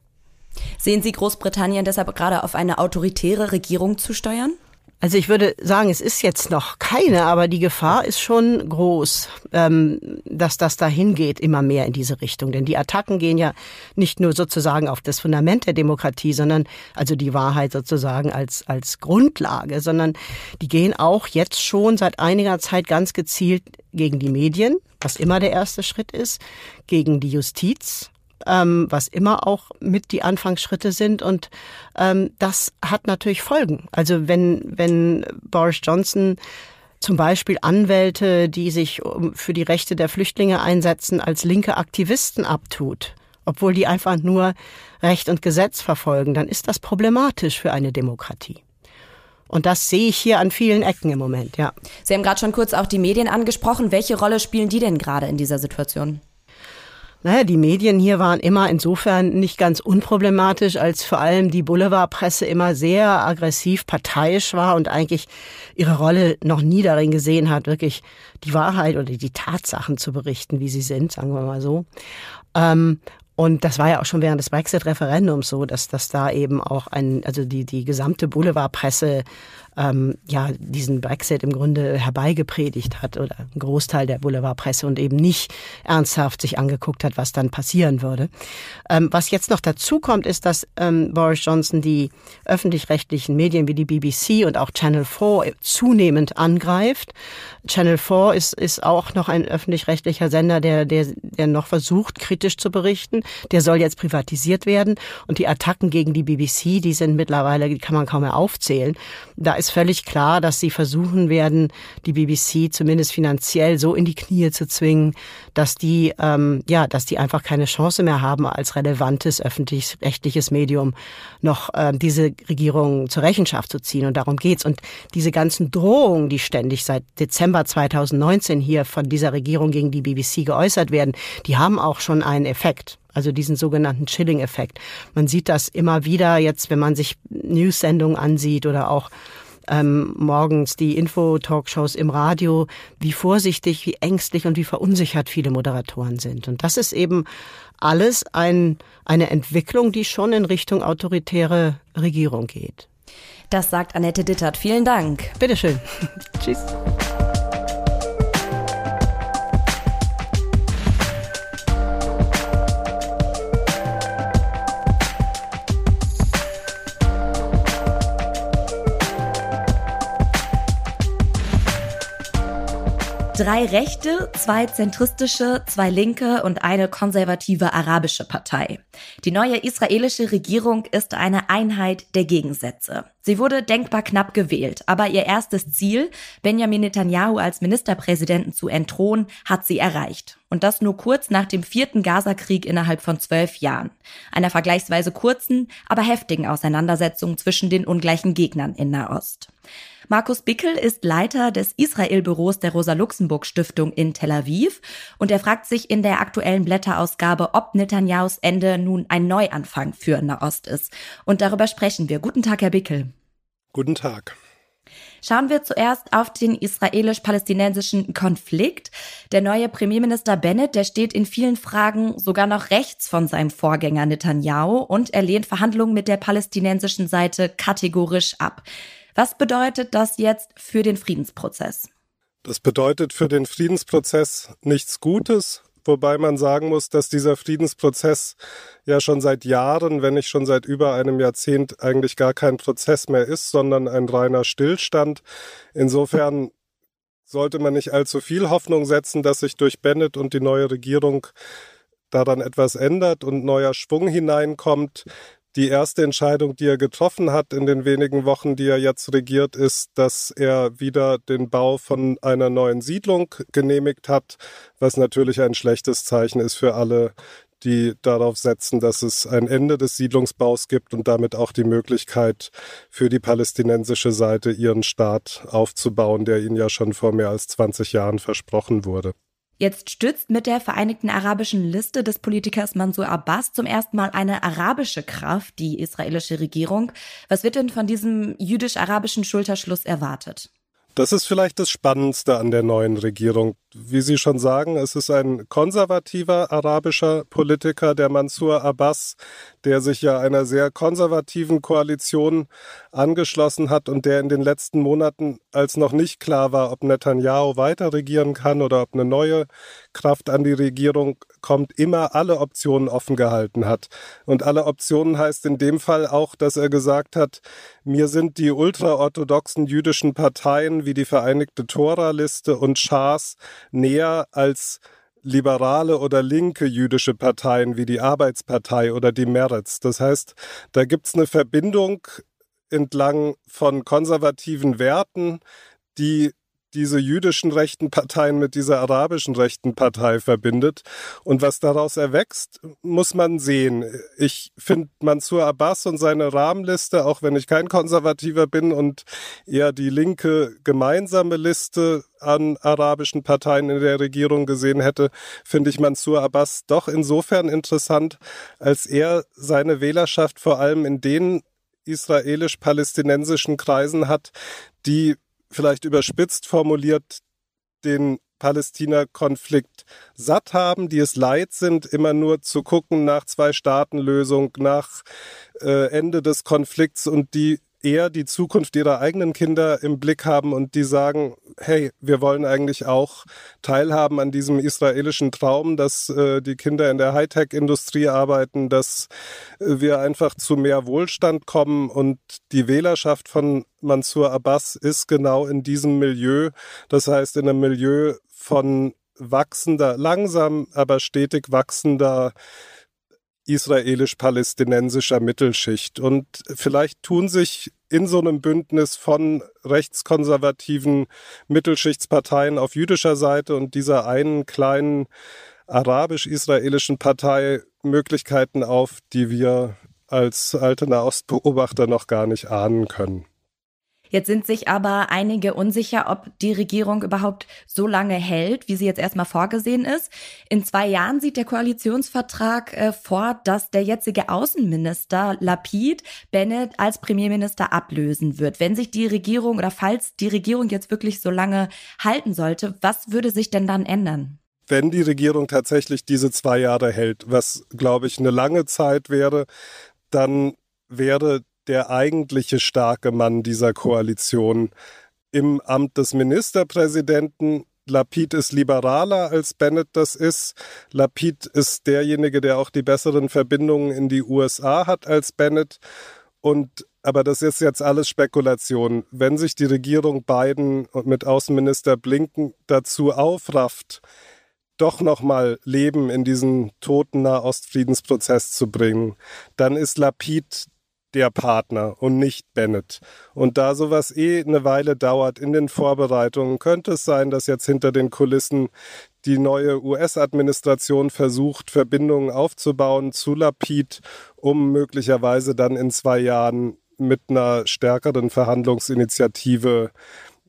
B: Sehen Sie Großbritannien deshalb gerade auf eine autoritäre Regierung zu steuern?
G: Also ich würde sagen, es ist jetzt noch keine, aber die Gefahr ist schon groß, ähm, dass das dahin geht, immer mehr in diese Richtung. Denn die Attacken gehen ja nicht nur sozusagen auf das Fundament der Demokratie, sondern also die Wahrheit sozusagen als, als Grundlage, sondern die gehen auch jetzt schon seit einiger Zeit ganz gezielt gegen die Medien, was immer der erste Schritt ist, gegen die Justiz, ähm, was immer auch mit die Anfangsschritte sind. Und ähm, das hat natürlich Folgen. Also wenn, wenn Boris Johnson zum Beispiel Anwälte, die sich für die Rechte der Flüchtlinge einsetzen, als linke Aktivisten abtut, obwohl die einfach nur Recht und Gesetz verfolgen, dann ist das problematisch für eine Demokratie. Und das sehe ich hier an vielen Ecken im Moment, ja.
B: Sie haben gerade schon kurz auch die Medien angesprochen. Welche Rolle spielen die denn gerade in dieser Situation?
G: Naja, die Medien hier waren immer insofern nicht ganz unproblematisch, als vor allem die Boulevardpresse immer sehr aggressiv parteiisch war und eigentlich ihre Rolle noch nie darin gesehen hat, wirklich die Wahrheit oder die Tatsachen zu berichten, wie sie sind, sagen wir mal so. Ähm, und das war ja auch schon während des Brexit-Referendums so, dass, dass da eben auch ein, also die, die gesamte Boulevardpresse ähm, ja diesen Brexit im Grunde herbeigepredigt hat oder ein Großteil der Boulevardpresse und eben nicht ernsthaft sich angeguckt hat, was dann passieren würde. Ähm, was jetzt noch dazu kommt, ist, dass ähm, Boris Johnson die öffentlich-rechtlichen Medien wie die BBC und auch Channel 4 zunehmend angreift. Channel 4 ist, ist auch noch ein öffentlich-rechtlicher Sender, der, der, der noch versucht, kritisch zu berichten. Der soll jetzt privatisiert werden. Und die Attacken gegen die BBC, die sind mittlerweile, die kann man kaum mehr aufzählen. Da ist völlig klar, dass sie versuchen werden, die BBC zumindest finanziell so in die Knie zu zwingen, dass die, ähm, ja, dass die einfach keine Chance mehr haben, als relevantes öffentlich-rechtliches Medium noch äh, diese Regierung zur Rechenschaft zu ziehen. Und darum geht's. Und diese ganzen Drohungen, die ständig seit Dezember 2019 hier von dieser Regierung gegen die BBC geäußert werden, die haben auch schon einen Effekt also diesen sogenannten Chilling-Effekt. Man sieht das immer wieder jetzt, wenn man sich News-Sendungen ansieht oder auch ähm, morgens die Info-Talkshows im Radio, wie vorsichtig, wie ängstlich und wie verunsichert viele Moderatoren sind. Und das ist eben alles ein, eine Entwicklung, die schon in Richtung autoritäre Regierung geht.
B: Das sagt Annette Dittert. Vielen Dank.
G: Bitteschön. Tschüss.
B: Drei rechte, zwei zentristische, zwei linke und eine konservative arabische Partei. Die neue israelische Regierung ist eine Einheit der Gegensätze. Sie wurde denkbar knapp gewählt, aber ihr erstes Ziel, Benjamin Netanyahu als Ministerpräsidenten zu entthronen, hat sie erreicht. Und das nur kurz nach dem vierten Gazakrieg innerhalb von zwölf Jahren. Einer vergleichsweise kurzen, aber heftigen Auseinandersetzung zwischen den ungleichen Gegnern in Nahost. Markus Bickel ist Leiter des Israel-Büros der Rosa-Luxemburg-Stiftung in Tel Aviv und er fragt sich in der aktuellen Blätterausgabe, ob Netanyahus Ende nun ein Neuanfang für Nahost ist. Und darüber sprechen wir. Guten Tag, Herr Bickel.
H: Guten Tag.
B: Schauen wir zuerst auf den israelisch-palästinensischen Konflikt. Der neue Premierminister Bennett, der steht in vielen Fragen sogar noch rechts von seinem Vorgänger Netanyahu und er lehnt Verhandlungen mit der palästinensischen Seite kategorisch ab. Was bedeutet das jetzt für den Friedensprozess?
H: Das bedeutet für den Friedensprozess nichts Gutes, wobei man sagen muss, dass dieser Friedensprozess ja schon seit Jahren, wenn nicht schon seit über einem Jahrzehnt, eigentlich gar kein Prozess mehr ist, sondern ein reiner Stillstand. Insofern sollte man nicht allzu viel Hoffnung setzen, dass sich durch Bennett und die neue Regierung daran etwas ändert und neuer Schwung hineinkommt. Die erste Entscheidung, die er getroffen hat in den wenigen Wochen, die er jetzt regiert, ist, dass er wieder den Bau von einer neuen Siedlung genehmigt hat, was natürlich ein schlechtes Zeichen ist für alle, die darauf setzen, dass es ein Ende des Siedlungsbaus gibt und damit auch die Möglichkeit für die palästinensische Seite ihren Staat aufzubauen, der ihnen ja schon vor mehr als 20 Jahren versprochen wurde.
B: Jetzt stützt mit der Vereinigten Arabischen Liste des Politikers Mansour Abbas zum ersten Mal eine arabische Kraft, die israelische Regierung. Was wird denn von diesem jüdisch-arabischen Schulterschluss erwartet?
H: Das ist vielleicht das Spannendste an der neuen Regierung. Wie Sie schon sagen, es ist ein konservativer arabischer Politiker, der Mansour Abbas, der sich ja einer sehr konservativen Koalition angeschlossen hat und der in den letzten Monaten, als noch nicht klar war, ob Netanyahu weiter regieren kann oder ob eine neue Kraft an die Regierung kommt, immer alle Optionen offen gehalten hat. Und alle Optionen heißt in dem Fall auch, dass er gesagt hat, mir sind die ultraorthodoxen jüdischen Parteien wie die Vereinigte Tora-Liste und Schas näher als liberale oder linke jüdische Parteien wie die Arbeitspartei oder die Meretz. Das heißt, da gibt es eine Verbindung entlang von konservativen Werten, die diese jüdischen rechten Parteien mit dieser arabischen rechten Partei verbindet. Und was daraus erwächst, muss man sehen. Ich finde Mansour Abbas und seine Rahmenliste, auch wenn ich kein Konservativer bin und eher die linke gemeinsame Liste an arabischen Parteien in der Regierung gesehen hätte, finde ich Mansour Abbas doch insofern interessant, als er seine Wählerschaft vor allem in den israelisch-palästinensischen Kreisen hat, die vielleicht überspitzt formuliert den Palästina-Konflikt satt haben, die es leid sind, immer nur zu gucken nach Zwei-Staaten-Lösung, nach äh, Ende des Konflikts und die eher die Zukunft ihrer eigenen Kinder im Blick haben und die sagen, hey, wir wollen eigentlich auch teilhaben an diesem israelischen Traum, dass äh, die Kinder in der Hightech-Industrie arbeiten, dass äh, wir einfach zu mehr Wohlstand kommen und die Wählerschaft von Mansour Abbas ist genau in diesem Milieu, das heißt in einem Milieu von wachsender, langsam, aber stetig wachsender israelisch-palästinensischer Mittelschicht. Und vielleicht tun sich in so einem Bündnis von rechtskonservativen Mittelschichtsparteien auf jüdischer Seite und dieser einen kleinen arabisch-israelischen Partei Möglichkeiten auf, die wir als alte Nahostbeobachter noch gar nicht ahnen können.
B: Jetzt sind sich aber einige unsicher, ob die Regierung überhaupt so lange hält, wie sie jetzt erstmal vorgesehen ist. In zwei Jahren sieht der Koalitionsvertrag äh, vor, dass der jetzige Außenminister Lapid Bennett als Premierminister ablösen wird. Wenn sich die Regierung oder falls die Regierung jetzt wirklich so lange halten sollte, was würde sich denn dann ändern?
H: wenn die Regierung tatsächlich diese zwei Jahre hält, was, glaube ich, eine lange Zeit wäre, dann wäre der eigentliche starke Mann dieser Koalition im Amt des Ministerpräsidenten. Lapid ist liberaler als Bennett das ist. Lapid ist derjenige, der auch die besseren Verbindungen in die USA hat als Bennett. Und aber das ist jetzt alles Spekulation. Wenn sich die Regierung Biden und mit Außenminister Blinken dazu aufrafft, doch nochmal Leben in diesen toten Nahostfriedensprozess zu bringen, dann ist Lapid der Partner und nicht Bennett. Und da sowas eh eine Weile dauert in den Vorbereitungen, könnte es sein, dass jetzt hinter den Kulissen die neue US-Administration versucht, Verbindungen aufzubauen zu Lapid, um möglicherweise dann in zwei Jahren mit einer stärkeren Verhandlungsinitiative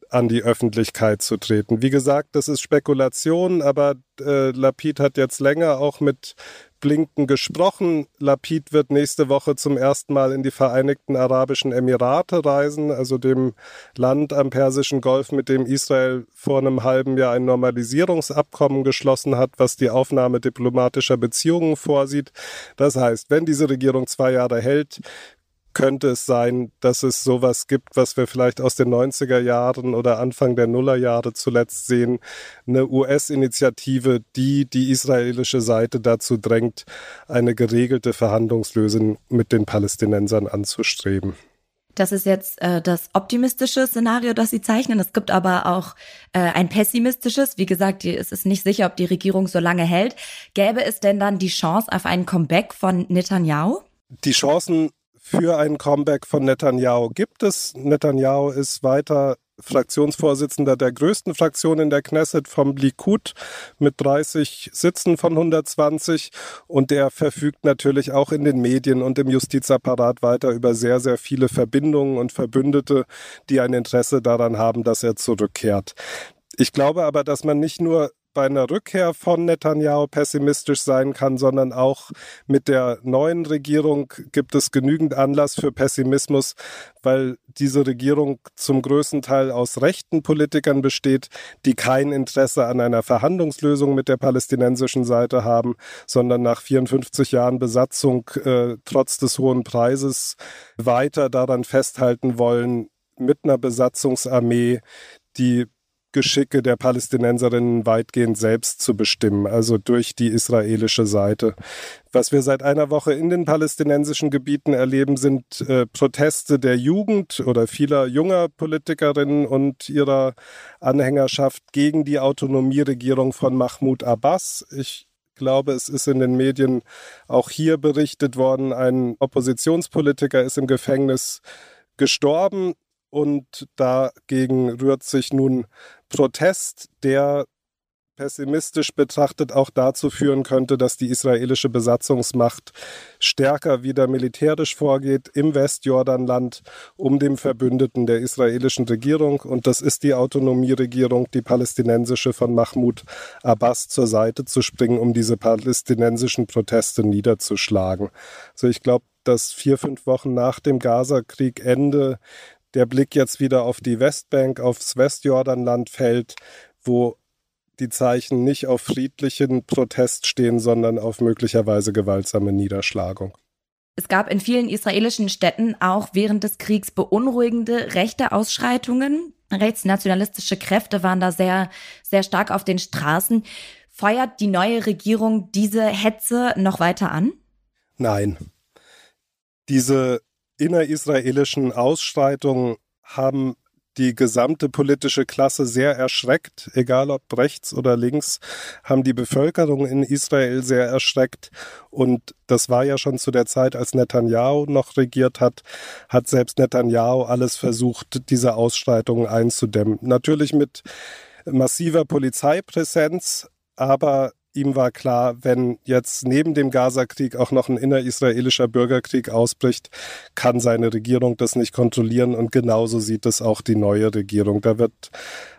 H: an die Öffentlichkeit zu treten. Wie gesagt, das ist Spekulation, aber äh, Lapid hat jetzt länger auch mit Blinken gesprochen. Lapid wird nächste Woche zum ersten Mal in die Vereinigten Arabischen Emirate reisen, also dem Land am Persischen Golf, mit dem Israel vor einem halben Jahr ein Normalisierungsabkommen geschlossen hat, was die Aufnahme diplomatischer Beziehungen vorsieht. Das heißt, wenn diese Regierung zwei Jahre hält, könnte es sein, dass es sowas gibt, was wir vielleicht aus den 90er Jahren oder Anfang der Nullerjahre zuletzt sehen, eine US-Initiative, die die israelische Seite dazu drängt, eine geregelte Verhandlungslösung mit den Palästinensern anzustreben.
B: Das ist jetzt äh, das optimistische Szenario, das Sie zeichnen. Es gibt aber auch äh, ein pessimistisches. Wie gesagt, die, es ist nicht sicher, ob die Regierung so lange hält. Gäbe es denn dann die Chance auf einen Comeback von Netanyahu?
H: Die Chancen für ein Comeback von Netanyahu gibt es. Netanyahu ist weiter Fraktionsvorsitzender der größten Fraktion in der Knesset vom Likud mit 30 Sitzen von 120 und der verfügt natürlich auch in den Medien und im Justizapparat weiter über sehr, sehr viele Verbindungen und Verbündete, die ein Interesse daran haben, dass er zurückkehrt. Ich glaube aber, dass man nicht nur bei einer Rückkehr von Netanyahu pessimistisch sein kann, sondern auch mit der neuen Regierung gibt es genügend Anlass für Pessimismus, weil diese Regierung zum größten Teil aus rechten Politikern besteht, die kein Interesse an einer Verhandlungslösung mit der palästinensischen Seite haben, sondern nach 54 Jahren Besatzung äh, trotz des hohen Preises weiter daran festhalten wollen, mit einer Besatzungsarmee die Geschicke der Palästinenserinnen weitgehend selbst zu bestimmen, also durch die israelische Seite. Was wir seit einer Woche in den palästinensischen Gebieten erleben, sind äh, Proteste der Jugend oder vieler junger Politikerinnen und ihrer Anhängerschaft gegen die Autonomieregierung von Mahmoud Abbas. Ich glaube, es ist in den Medien auch hier berichtet worden, ein Oppositionspolitiker ist im Gefängnis gestorben und dagegen rührt sich nun Protest, der pessimistisch betrachtet auch dazu führen könnte, dass die israelische Besatzungsmacht stärker wieder militärisch vorgeht im Westjordanland, um dem Verbündeten der israelischen Regierung, und das ist die Autonomieregierung, die palästinensische von Mahmoud Abbas zur Seite zu springen, um diese palästinensischen Proteste niederzuschlagen. Also ich glaube, dass vier, fünf Wochen nach dem Gaza-Krieg Ende der Blick jetzt wieder auf die Westbank, aufs Westjordanland fällt, wo die Zeichen nicht auf friedlichen Protest stehen, sondern auf möglicherweise gewaltsame Niederschlagung.
B: Es gab in vielen israelischen Städten auch während des Kriegs beunruhigende rechte Ausschreitungen. Rechtsnationalistische Kräfte waren da sehr, sehr stark auf den Straßen. Feuert die neue Regierung diese Hetze noch weiter an?
H: Nein. Diese innerisraelischen Ausschreitungen haben die gesamte politische Klasse sehr erschreckt, egal ob rechts oder links, haben die Bevölkerung in Israel sehr erschreckt. Und das war ja schon zu der Zeit, als Netanyahu noch regiert hat, hat selbst Netanyahu alles versucht, diese Ausschreitungen einzudämmen. Natürlich mit massiver Polizeipräsenz, aber ihm war klar, wenn jetzt neben dem Gaza-Krieg auch noch ein innerisraelischer Bürgerkrieg ausbricht, kann seine Regierung das nicht kontrollieren und genauso sieht es auch die neue Regierung. Da wird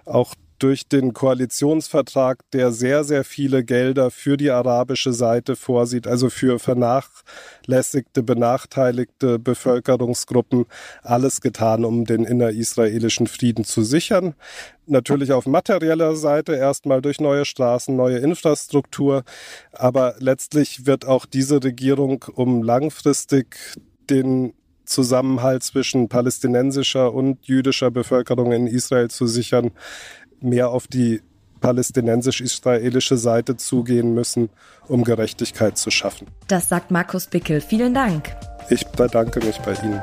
H: auch durch den Koalitionsvertrag, der sehr, sehr viele Gelder für die arabische Seite vorsieht, also für vernachlässigte, benachteiligte Bevölkerungsgruppen, alles getan, um den innerisraelischen Frieden zu sichern. Natürlich auf materieller Seite erstmal durch neue Straßen, neue Infrastruktur, aber letztlich wird auch diese Regierung, um langfristig den Zusammenhalt zwischen palästinensischer und jüdischer Bevölkerung in Israel zu sichern, mehr auf die palästinensisch-israelische Seite zugehen müssen, um Gerechtigkeit zu schaffen.
B: Das sagt Markus Bickel. Vielen Dank.
H: Ich bedanke mich bei Ihnen.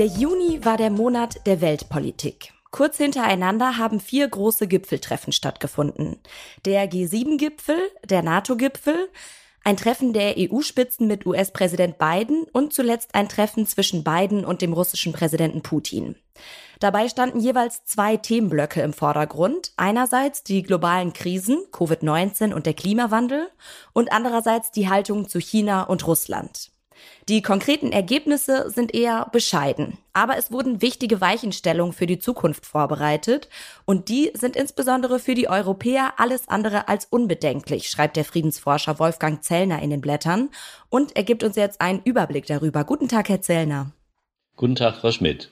B: Der Juni war der Monat der Weltpolitik. Kurz hintereinander haben vier große Gipfeltreffen stattgefunden. Der G7-Gipfel, der NATO-Gipfel, ein Treffen der EU-Spitzen mit US-Präsident Biden und zuletzt ein Treffen zwischen Biden und dem russischen Präsidenten Putin. Dabei standen jeweils zwei Themenblöcke im Vordergrund. Einerseits die globalen Krisen, Covid-19 und der Klimawandel und andererseits die Haltung zu China und Russland. Die konkreten Ergebnisse sind eher bescheiden, aber es wurden wichtige Weichenstellungen für die Zukunft vorbereitet und die sind insbesondere für die Europäer alles andere als unbedenklich, schreibt der Friedensforscher Wolfgang Zellner in den Blättern und er gibt uns jetzt einen Überblick darüber. Guten Tag, Herr Zellner.
I: Guten Tag, Frau Schmidt.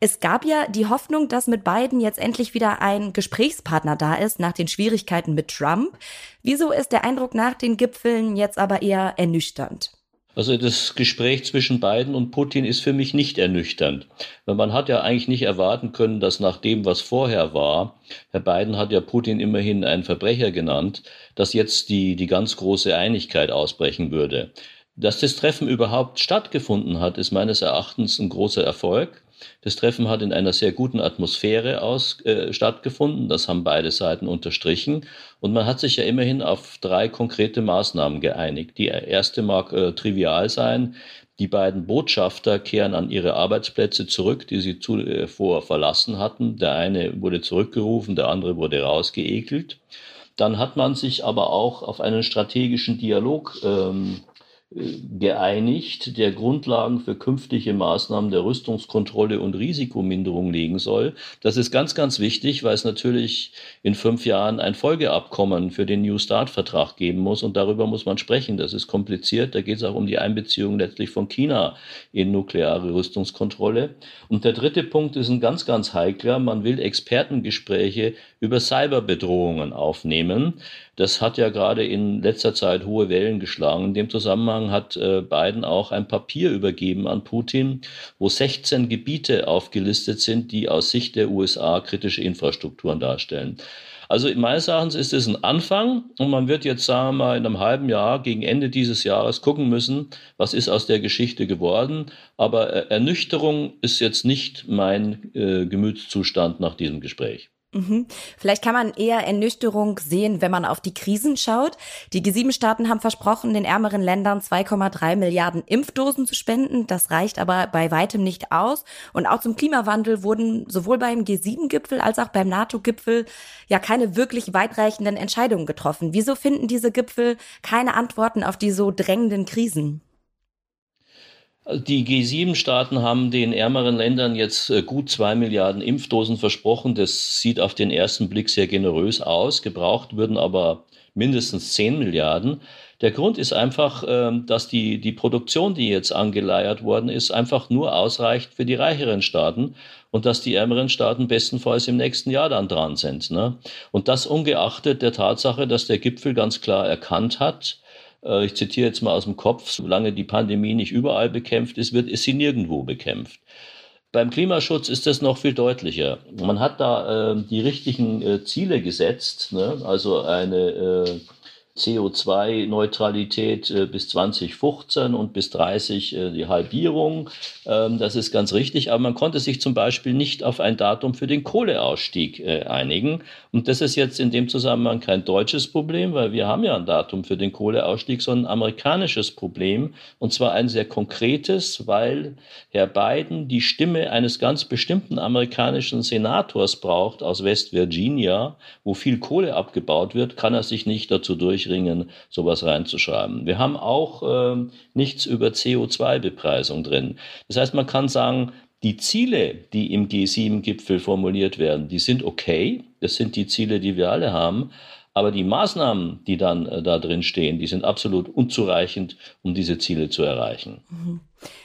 B: Es gab ja die Hoffnung, dass mit Biden jetzt endlich wieder ein Gesprächspartner da ist nach den Schwierigkeiten mit Trump. Wieso ist der Eindruck nach den Gipfeln jetzt aber eher ernüchternd?
I: Also das Gespräch zwischen Biden und Putin ist für mich nicht ernüchternd. Weil man hat ja eigentlich nicht erwarten können, dass nach dem, was vorher war, Herr Biden hat ja Putin immerhin einen Verbrecher genannt, dass jetzt die, die ganz große Einigkeit ausbrechen würde. Dass das Treffen überhaupt stattgefunden hat, ist meines Erachtens ein großer Erfolg. Das Treffen hat in einer sehr guten Atmosphäre aus, äh, stattgefunden. Das haben beide Seiten unterstrichen. Und man hat sich ja immerhin auf drei konkrete Maßnahmen geeinigt. Die erste mag äh, trivial sein. Die beiden Botschafter kehren an ihre Arbeitsplätze zurück, die sie zuvor äh, verlassen hatten. Der eine wurde zurückgerufen, der andere wurde rausgeekelt. Dann hat man sich aber auch auf einen strategischen Dialog ähm, geeinigt, der Grundlagen für künftige Maßnahmen der Rüstungskontrolle und Risikominderung legen soll. Das ist ganz, ganz wichtig, weil es natürlich in fünf Jahren ein Folgeabkommen für den New Start-Vertrag geben muss und darüber muss man sprechen. Das ist kompliziert. Da geht es auch um die Einbeziehung letztlich von China in nukleare Rüstungskontrolle. Und der dritte Punkt ist ein ganz, ganz heikler. Man will Expertengespräche über Cyberbedrohungen aufnehmen. Das hat ja gerade in letzter Zeit hohe Wellen geschlagen. In dem Zusammenhang hat äh, Biden auch ein Papier übergeben an Putin, wo 16 Gebiete aufgelistet sind, die aus Sicht der USA kritische Infrastrukturen darstellen. Also meines Erachtens ist es ein Anfang und man wird jetzt, sagen wir mal, in einem halben Jahr, gegen Ende dieses Jahres gucken müssen, was ist aus der Geschichte geworden. Aber äh, Ernüchterung ist jetzt nicht mein äh, Gemütszustand nach diesem Gespräch.
B: Mhm. Vielleicht kann man eher Ernüchterung sehen, wenn man auf die Krisen schaut. Die G7-Staaten haben versprochen, den ärmeren Ländern 2,3 Milliarden Impfdosen zu spenden. Das reicht aber bei weitem nicht aus. Und auch zum Klimawandel wurden sowohl beim G7-Gipfel als auch beim NATO-Gipfel ja keine wirklich weitreichenden Entscheidungen getroffen. Wieso finden diese Gipfel keine Antworten auf die so drängenden Krisen?
I: Die G7-Staaten haben den ärmeren Ländern jetzt äh, gut zwei Milliarden Impfdosen versprochen. Das sieht auf den ersten Blick sehr generös aus. Gebraucht würden aber mindestens zehn Milliarden. Der Grund ist einfach, ähm, dass die, die Produktion, die jetzt angeleiert worden ist, einfach nur ausreicht für die reicheren Staaten und dass die ärmeren Staaten bestenfalls im nächsten Jahr dann dran sind. Ne? Und das ungeachtet der Tatsache, dass der Gipfel ganz klar erkannt hat, ich zitiere jetzt mal aus dem Kopf, solange die Pandemie nicht überall bekämpft ist, wird, ist sie nirgendwo bekämpft. Beim Klimaschutz ist das noch viel deutlicher. Man hat da äh, die richtigen äh, Ziele gesetzt, ne? also eine äh, CO2-Neutralität äh, bis 2015 und bis 30 äh, die Halbierung. Ähm, das ist ganz richtig, aber man konnte sich zum Beispiel nicht auf ein Datum für den Kohleausstieg äh, einigen. Und das ist jetzt in dem Zusammenhang kein deutsches Problem, weil wir haben ja ein Datum für den Kohleausstieg, sondern ein amerikanisches Problem. Und zwar ein sehr konkretes, weil Herr Biden die Stimme eines ganz bestimmten amerikanischen Senators braucht aus West Virginia, wo viel Kohle abgebaut wird, kann er sich nicht dazu durch durchringen, sowas reinzuschreiben. Wir haben auch äh, nichts über CO2-Bepreisung drin. Das heißt, man kann sagen, die Ziele, die im G7-Gipfel formuliert werden, die sind okay. Das sind die Ziele, die wir alle haben. Aber die Maßnahmen, die dann äh, da drin stehen, die sind absolut unzureichend, um diese Ziele zu erreichen. Mhm.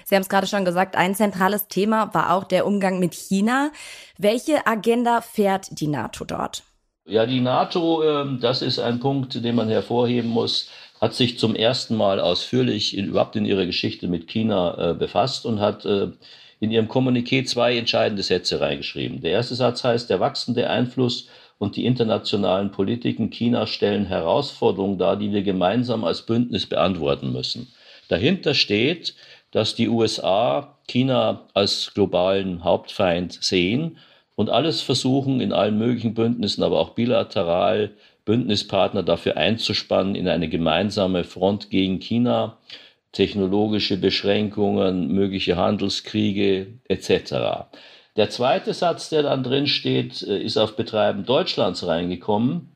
B: Sie haben es gerade schon gesagt, ein zentrales Thema war auch der Umgang mit China. Welche Agenda fährt die NATO dort?
I: Ja, die NATO, äh, das ist ein Punkt, den man hervorheben muss, hat sich zum ersten Mal ausführlich in, überhaupt in ihrer Geschichte mit China äh, befasst und hat äh, in ihrem Kommuniqué zwei entscheidende Sätze reingeschrieben. Der erste Satz heißt, der wachsende Einfluss und die internationalen Politiken Chinas stellen Herausforderungen dar, die wir gemeinsam als Bündnis beantworten müssen. Dahinter steht, dass die USA China als globalen Hauptfeind sehen und alles versuchen, in allen möglichen Bündnissen, aber auch bilateral Bündnispartner dafür einzuspannen in eine gemeinsame Front gegen China, technologische Beschränkungen, mögliche Handelskriege etc. Der zweite Satz, der dann drin steht, äh, ist auf Betreiben Deutschlands reingekommen.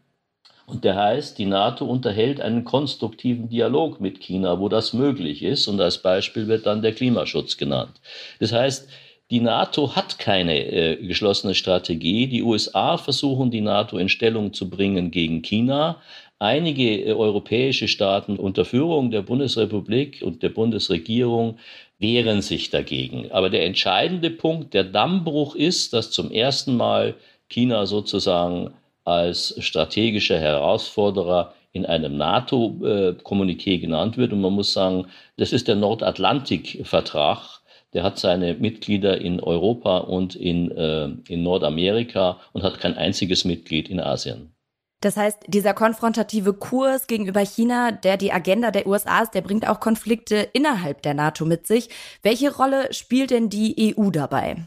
I: Und der heißt, die NATO unterhält einen konstruktiven Dialog mit China, wo das möglich ist. Und als Beispiel wird dann der Klimaschutz genannt. Das heißt, die NATO hat keine äh, geschlossene Strategie. Die USA versuchen, die NATO in Stellung zu bringen gegen China. Einige äh, europäische Staaten unter Führung der Bundesrepublik und der Bundesregierung wehren sich dagegen. Aber der entscheidende Punkt, der Dammbruch ist, dass zum ersten Mal China sozusagen als strategischer Herausforderer in einem NATO-Kommuniqué genannt wird. Und man muss sagen, das ist der Nordatlantik-Vertrag. Der hat seine Mitglieder in Europa und in, äh, in Nordamerika und hat kein einziges Mitglied in Asien.
B: Das heißt, dieser konfrontative Kurs gegenüber China, der die Agenda der USA ist, der bringt auch Konflikte innerhalb der NATO mit sich. Welche Rolle spielt denn die EU dabei?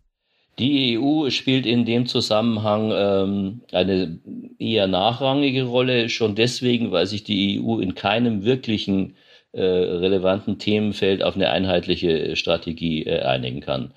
I: Die EU spielt in dem Zusammenhang ähm, eine eher nachrangige Rolle, schon deswegen, weil sich die EU in keinem wirklichen äh, relevanten Themenfeld auf eine einheitliche Strategie äh, einigen kann.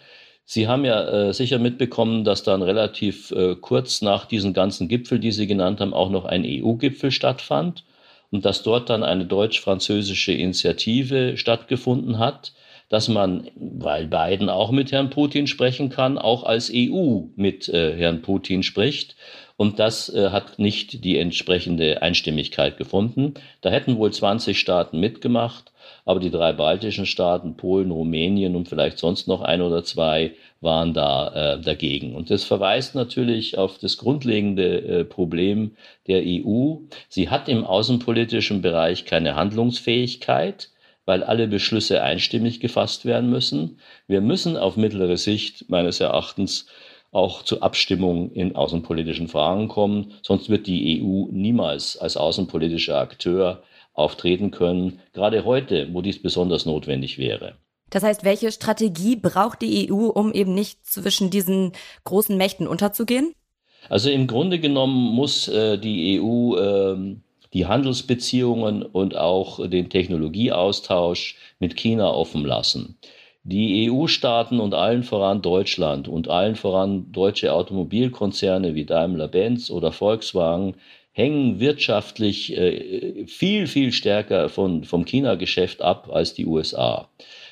I: Sie haben ja äh, sicher mitbekommen, dass dann relativ äh, kurz nach diesen ganzen Gipfel, die Sie genannt haben, auch noch ein EU-Gipfel stattfand und dass dort dann eine deutsch-französische Initiative stattgefunden hat dass man, weil Biden auch mit Herrn Putin sprechen kann, auch als EU mit äh, Herrn Putin spricht. Und das äh, hat nicht die entsprechende Einstimmigkeit gefunden. Da hätten wohl 20 Staaten mitgemacht, aber die drei baltischen Staaten, Polen, Rumänien und vielleicht sonst noch ein oder zwei, waren da äh, dagegen. Und das verweist natürlich auf das grundlegende äh, Problem der EU. Sie hat im außenpolitischen Bereich keine Handlungsfähigkeit weil alle Beschlüsse einstimmig gefasst werden müssen. Wir müssen auf mittlere Sicht meines Erachtens auch zu Abstimmung in außenpolitischen Fragen kommen, sonst wird die EU niemals als außenpolitischer Akteur auftreten können, gerade heute, wo dies besonders notwendig wäre.
B: Das heißt, welche Strategie braucht die EU, um eben nicht zwischen diesen großen Mächten unterzugehen?
I: Also im Grunde genommen muss äh, die EU äh, die Handelsbeziehungen und auch den Technologieaustausch mit China offen lassen. Die EU-Staaten und allen voran Deutschland und allen voran deutsche Automobilkonzerne wie Daimler-Benz oder Volkswagen hängen wirtschaftlich äh, viel, viel stärker von, vom China-Geschäft ab als die USA.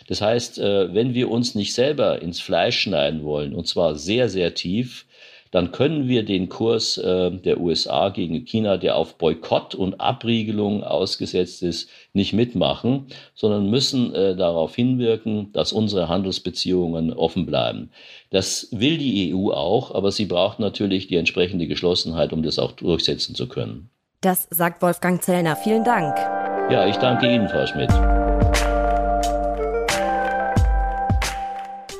I: Das heißt, äh, wenn wir uns nicht selber ins Fleisch schneiden wollen, und zwar sehr, sehr tief, dann können wir den Kurs äh, der USA gegen China, der auf Boykott und Abriegelung ausgesetzt ist, nicht mitmachen, sondern müssen äh, darauf hinwirken, dass unsere Handelsbeziehungen offen bleiben. Das will die EU auch, aber sie braucht natürlich die entsprechende Geschlossenheit, um das auch durchsetzen zu können.
B: Das sagt Wolfgang Zellner. Vielen Dank.
I: Ja, ich danke Ihnen, Frau Schmidt.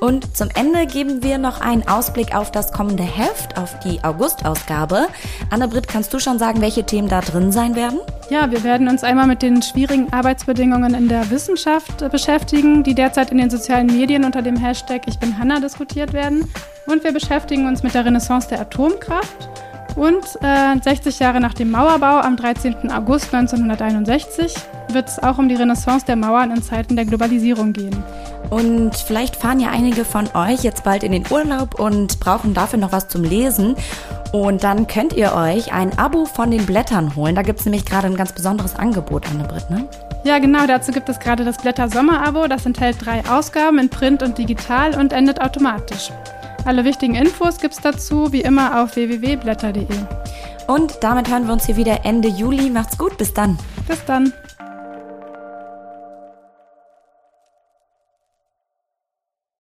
B: Und zum Ende geben wir noch einen Ausblick auf das kommende Heft, auf die August-Ausgabe. Anne-Britt, kannst du schon sagen, welche Themen da drin sein werden?
C: Ja, wir werden uns einmal mit den schwierigen Arbeitsbedingungen in der Wissenschaft beschäftigen, die derzeit in den sozialen Medien unter dem Hashtag Ich bin Hanna diskutiert werden. Und wir beschäftigen uns mit der Renaissance der Atomkraft. Und äh, 60 Jahre nach dem Mauerbau am 13. August 1961 wird es auch um die Renaissance der Mauern in Zeiten der Globalisierung gehen.
B: Und vielleicht fahren ja einige von euch jetzt bald in den Urlaub und brauchen dafür noch was zum Lesen. Und dann könnt ihr euch ein Abo von den Blättern holen. Da gibt es nämlich gerade ein ganz besonderes Angebot, Anne-Britt, ne?
C: Ja, genau. Dazu gibt es gerade das Blätter Sommer-Abo. Das enthält drei Ausgaben in Print und digital und endet automatisch. Alle wichtigen Infos gibt es dazu wie immer auf www.blätter.de.
B: Und damit hören wir uns hier wieder Ende Juli. Macht's gut, bis dann.
C: Bis dann.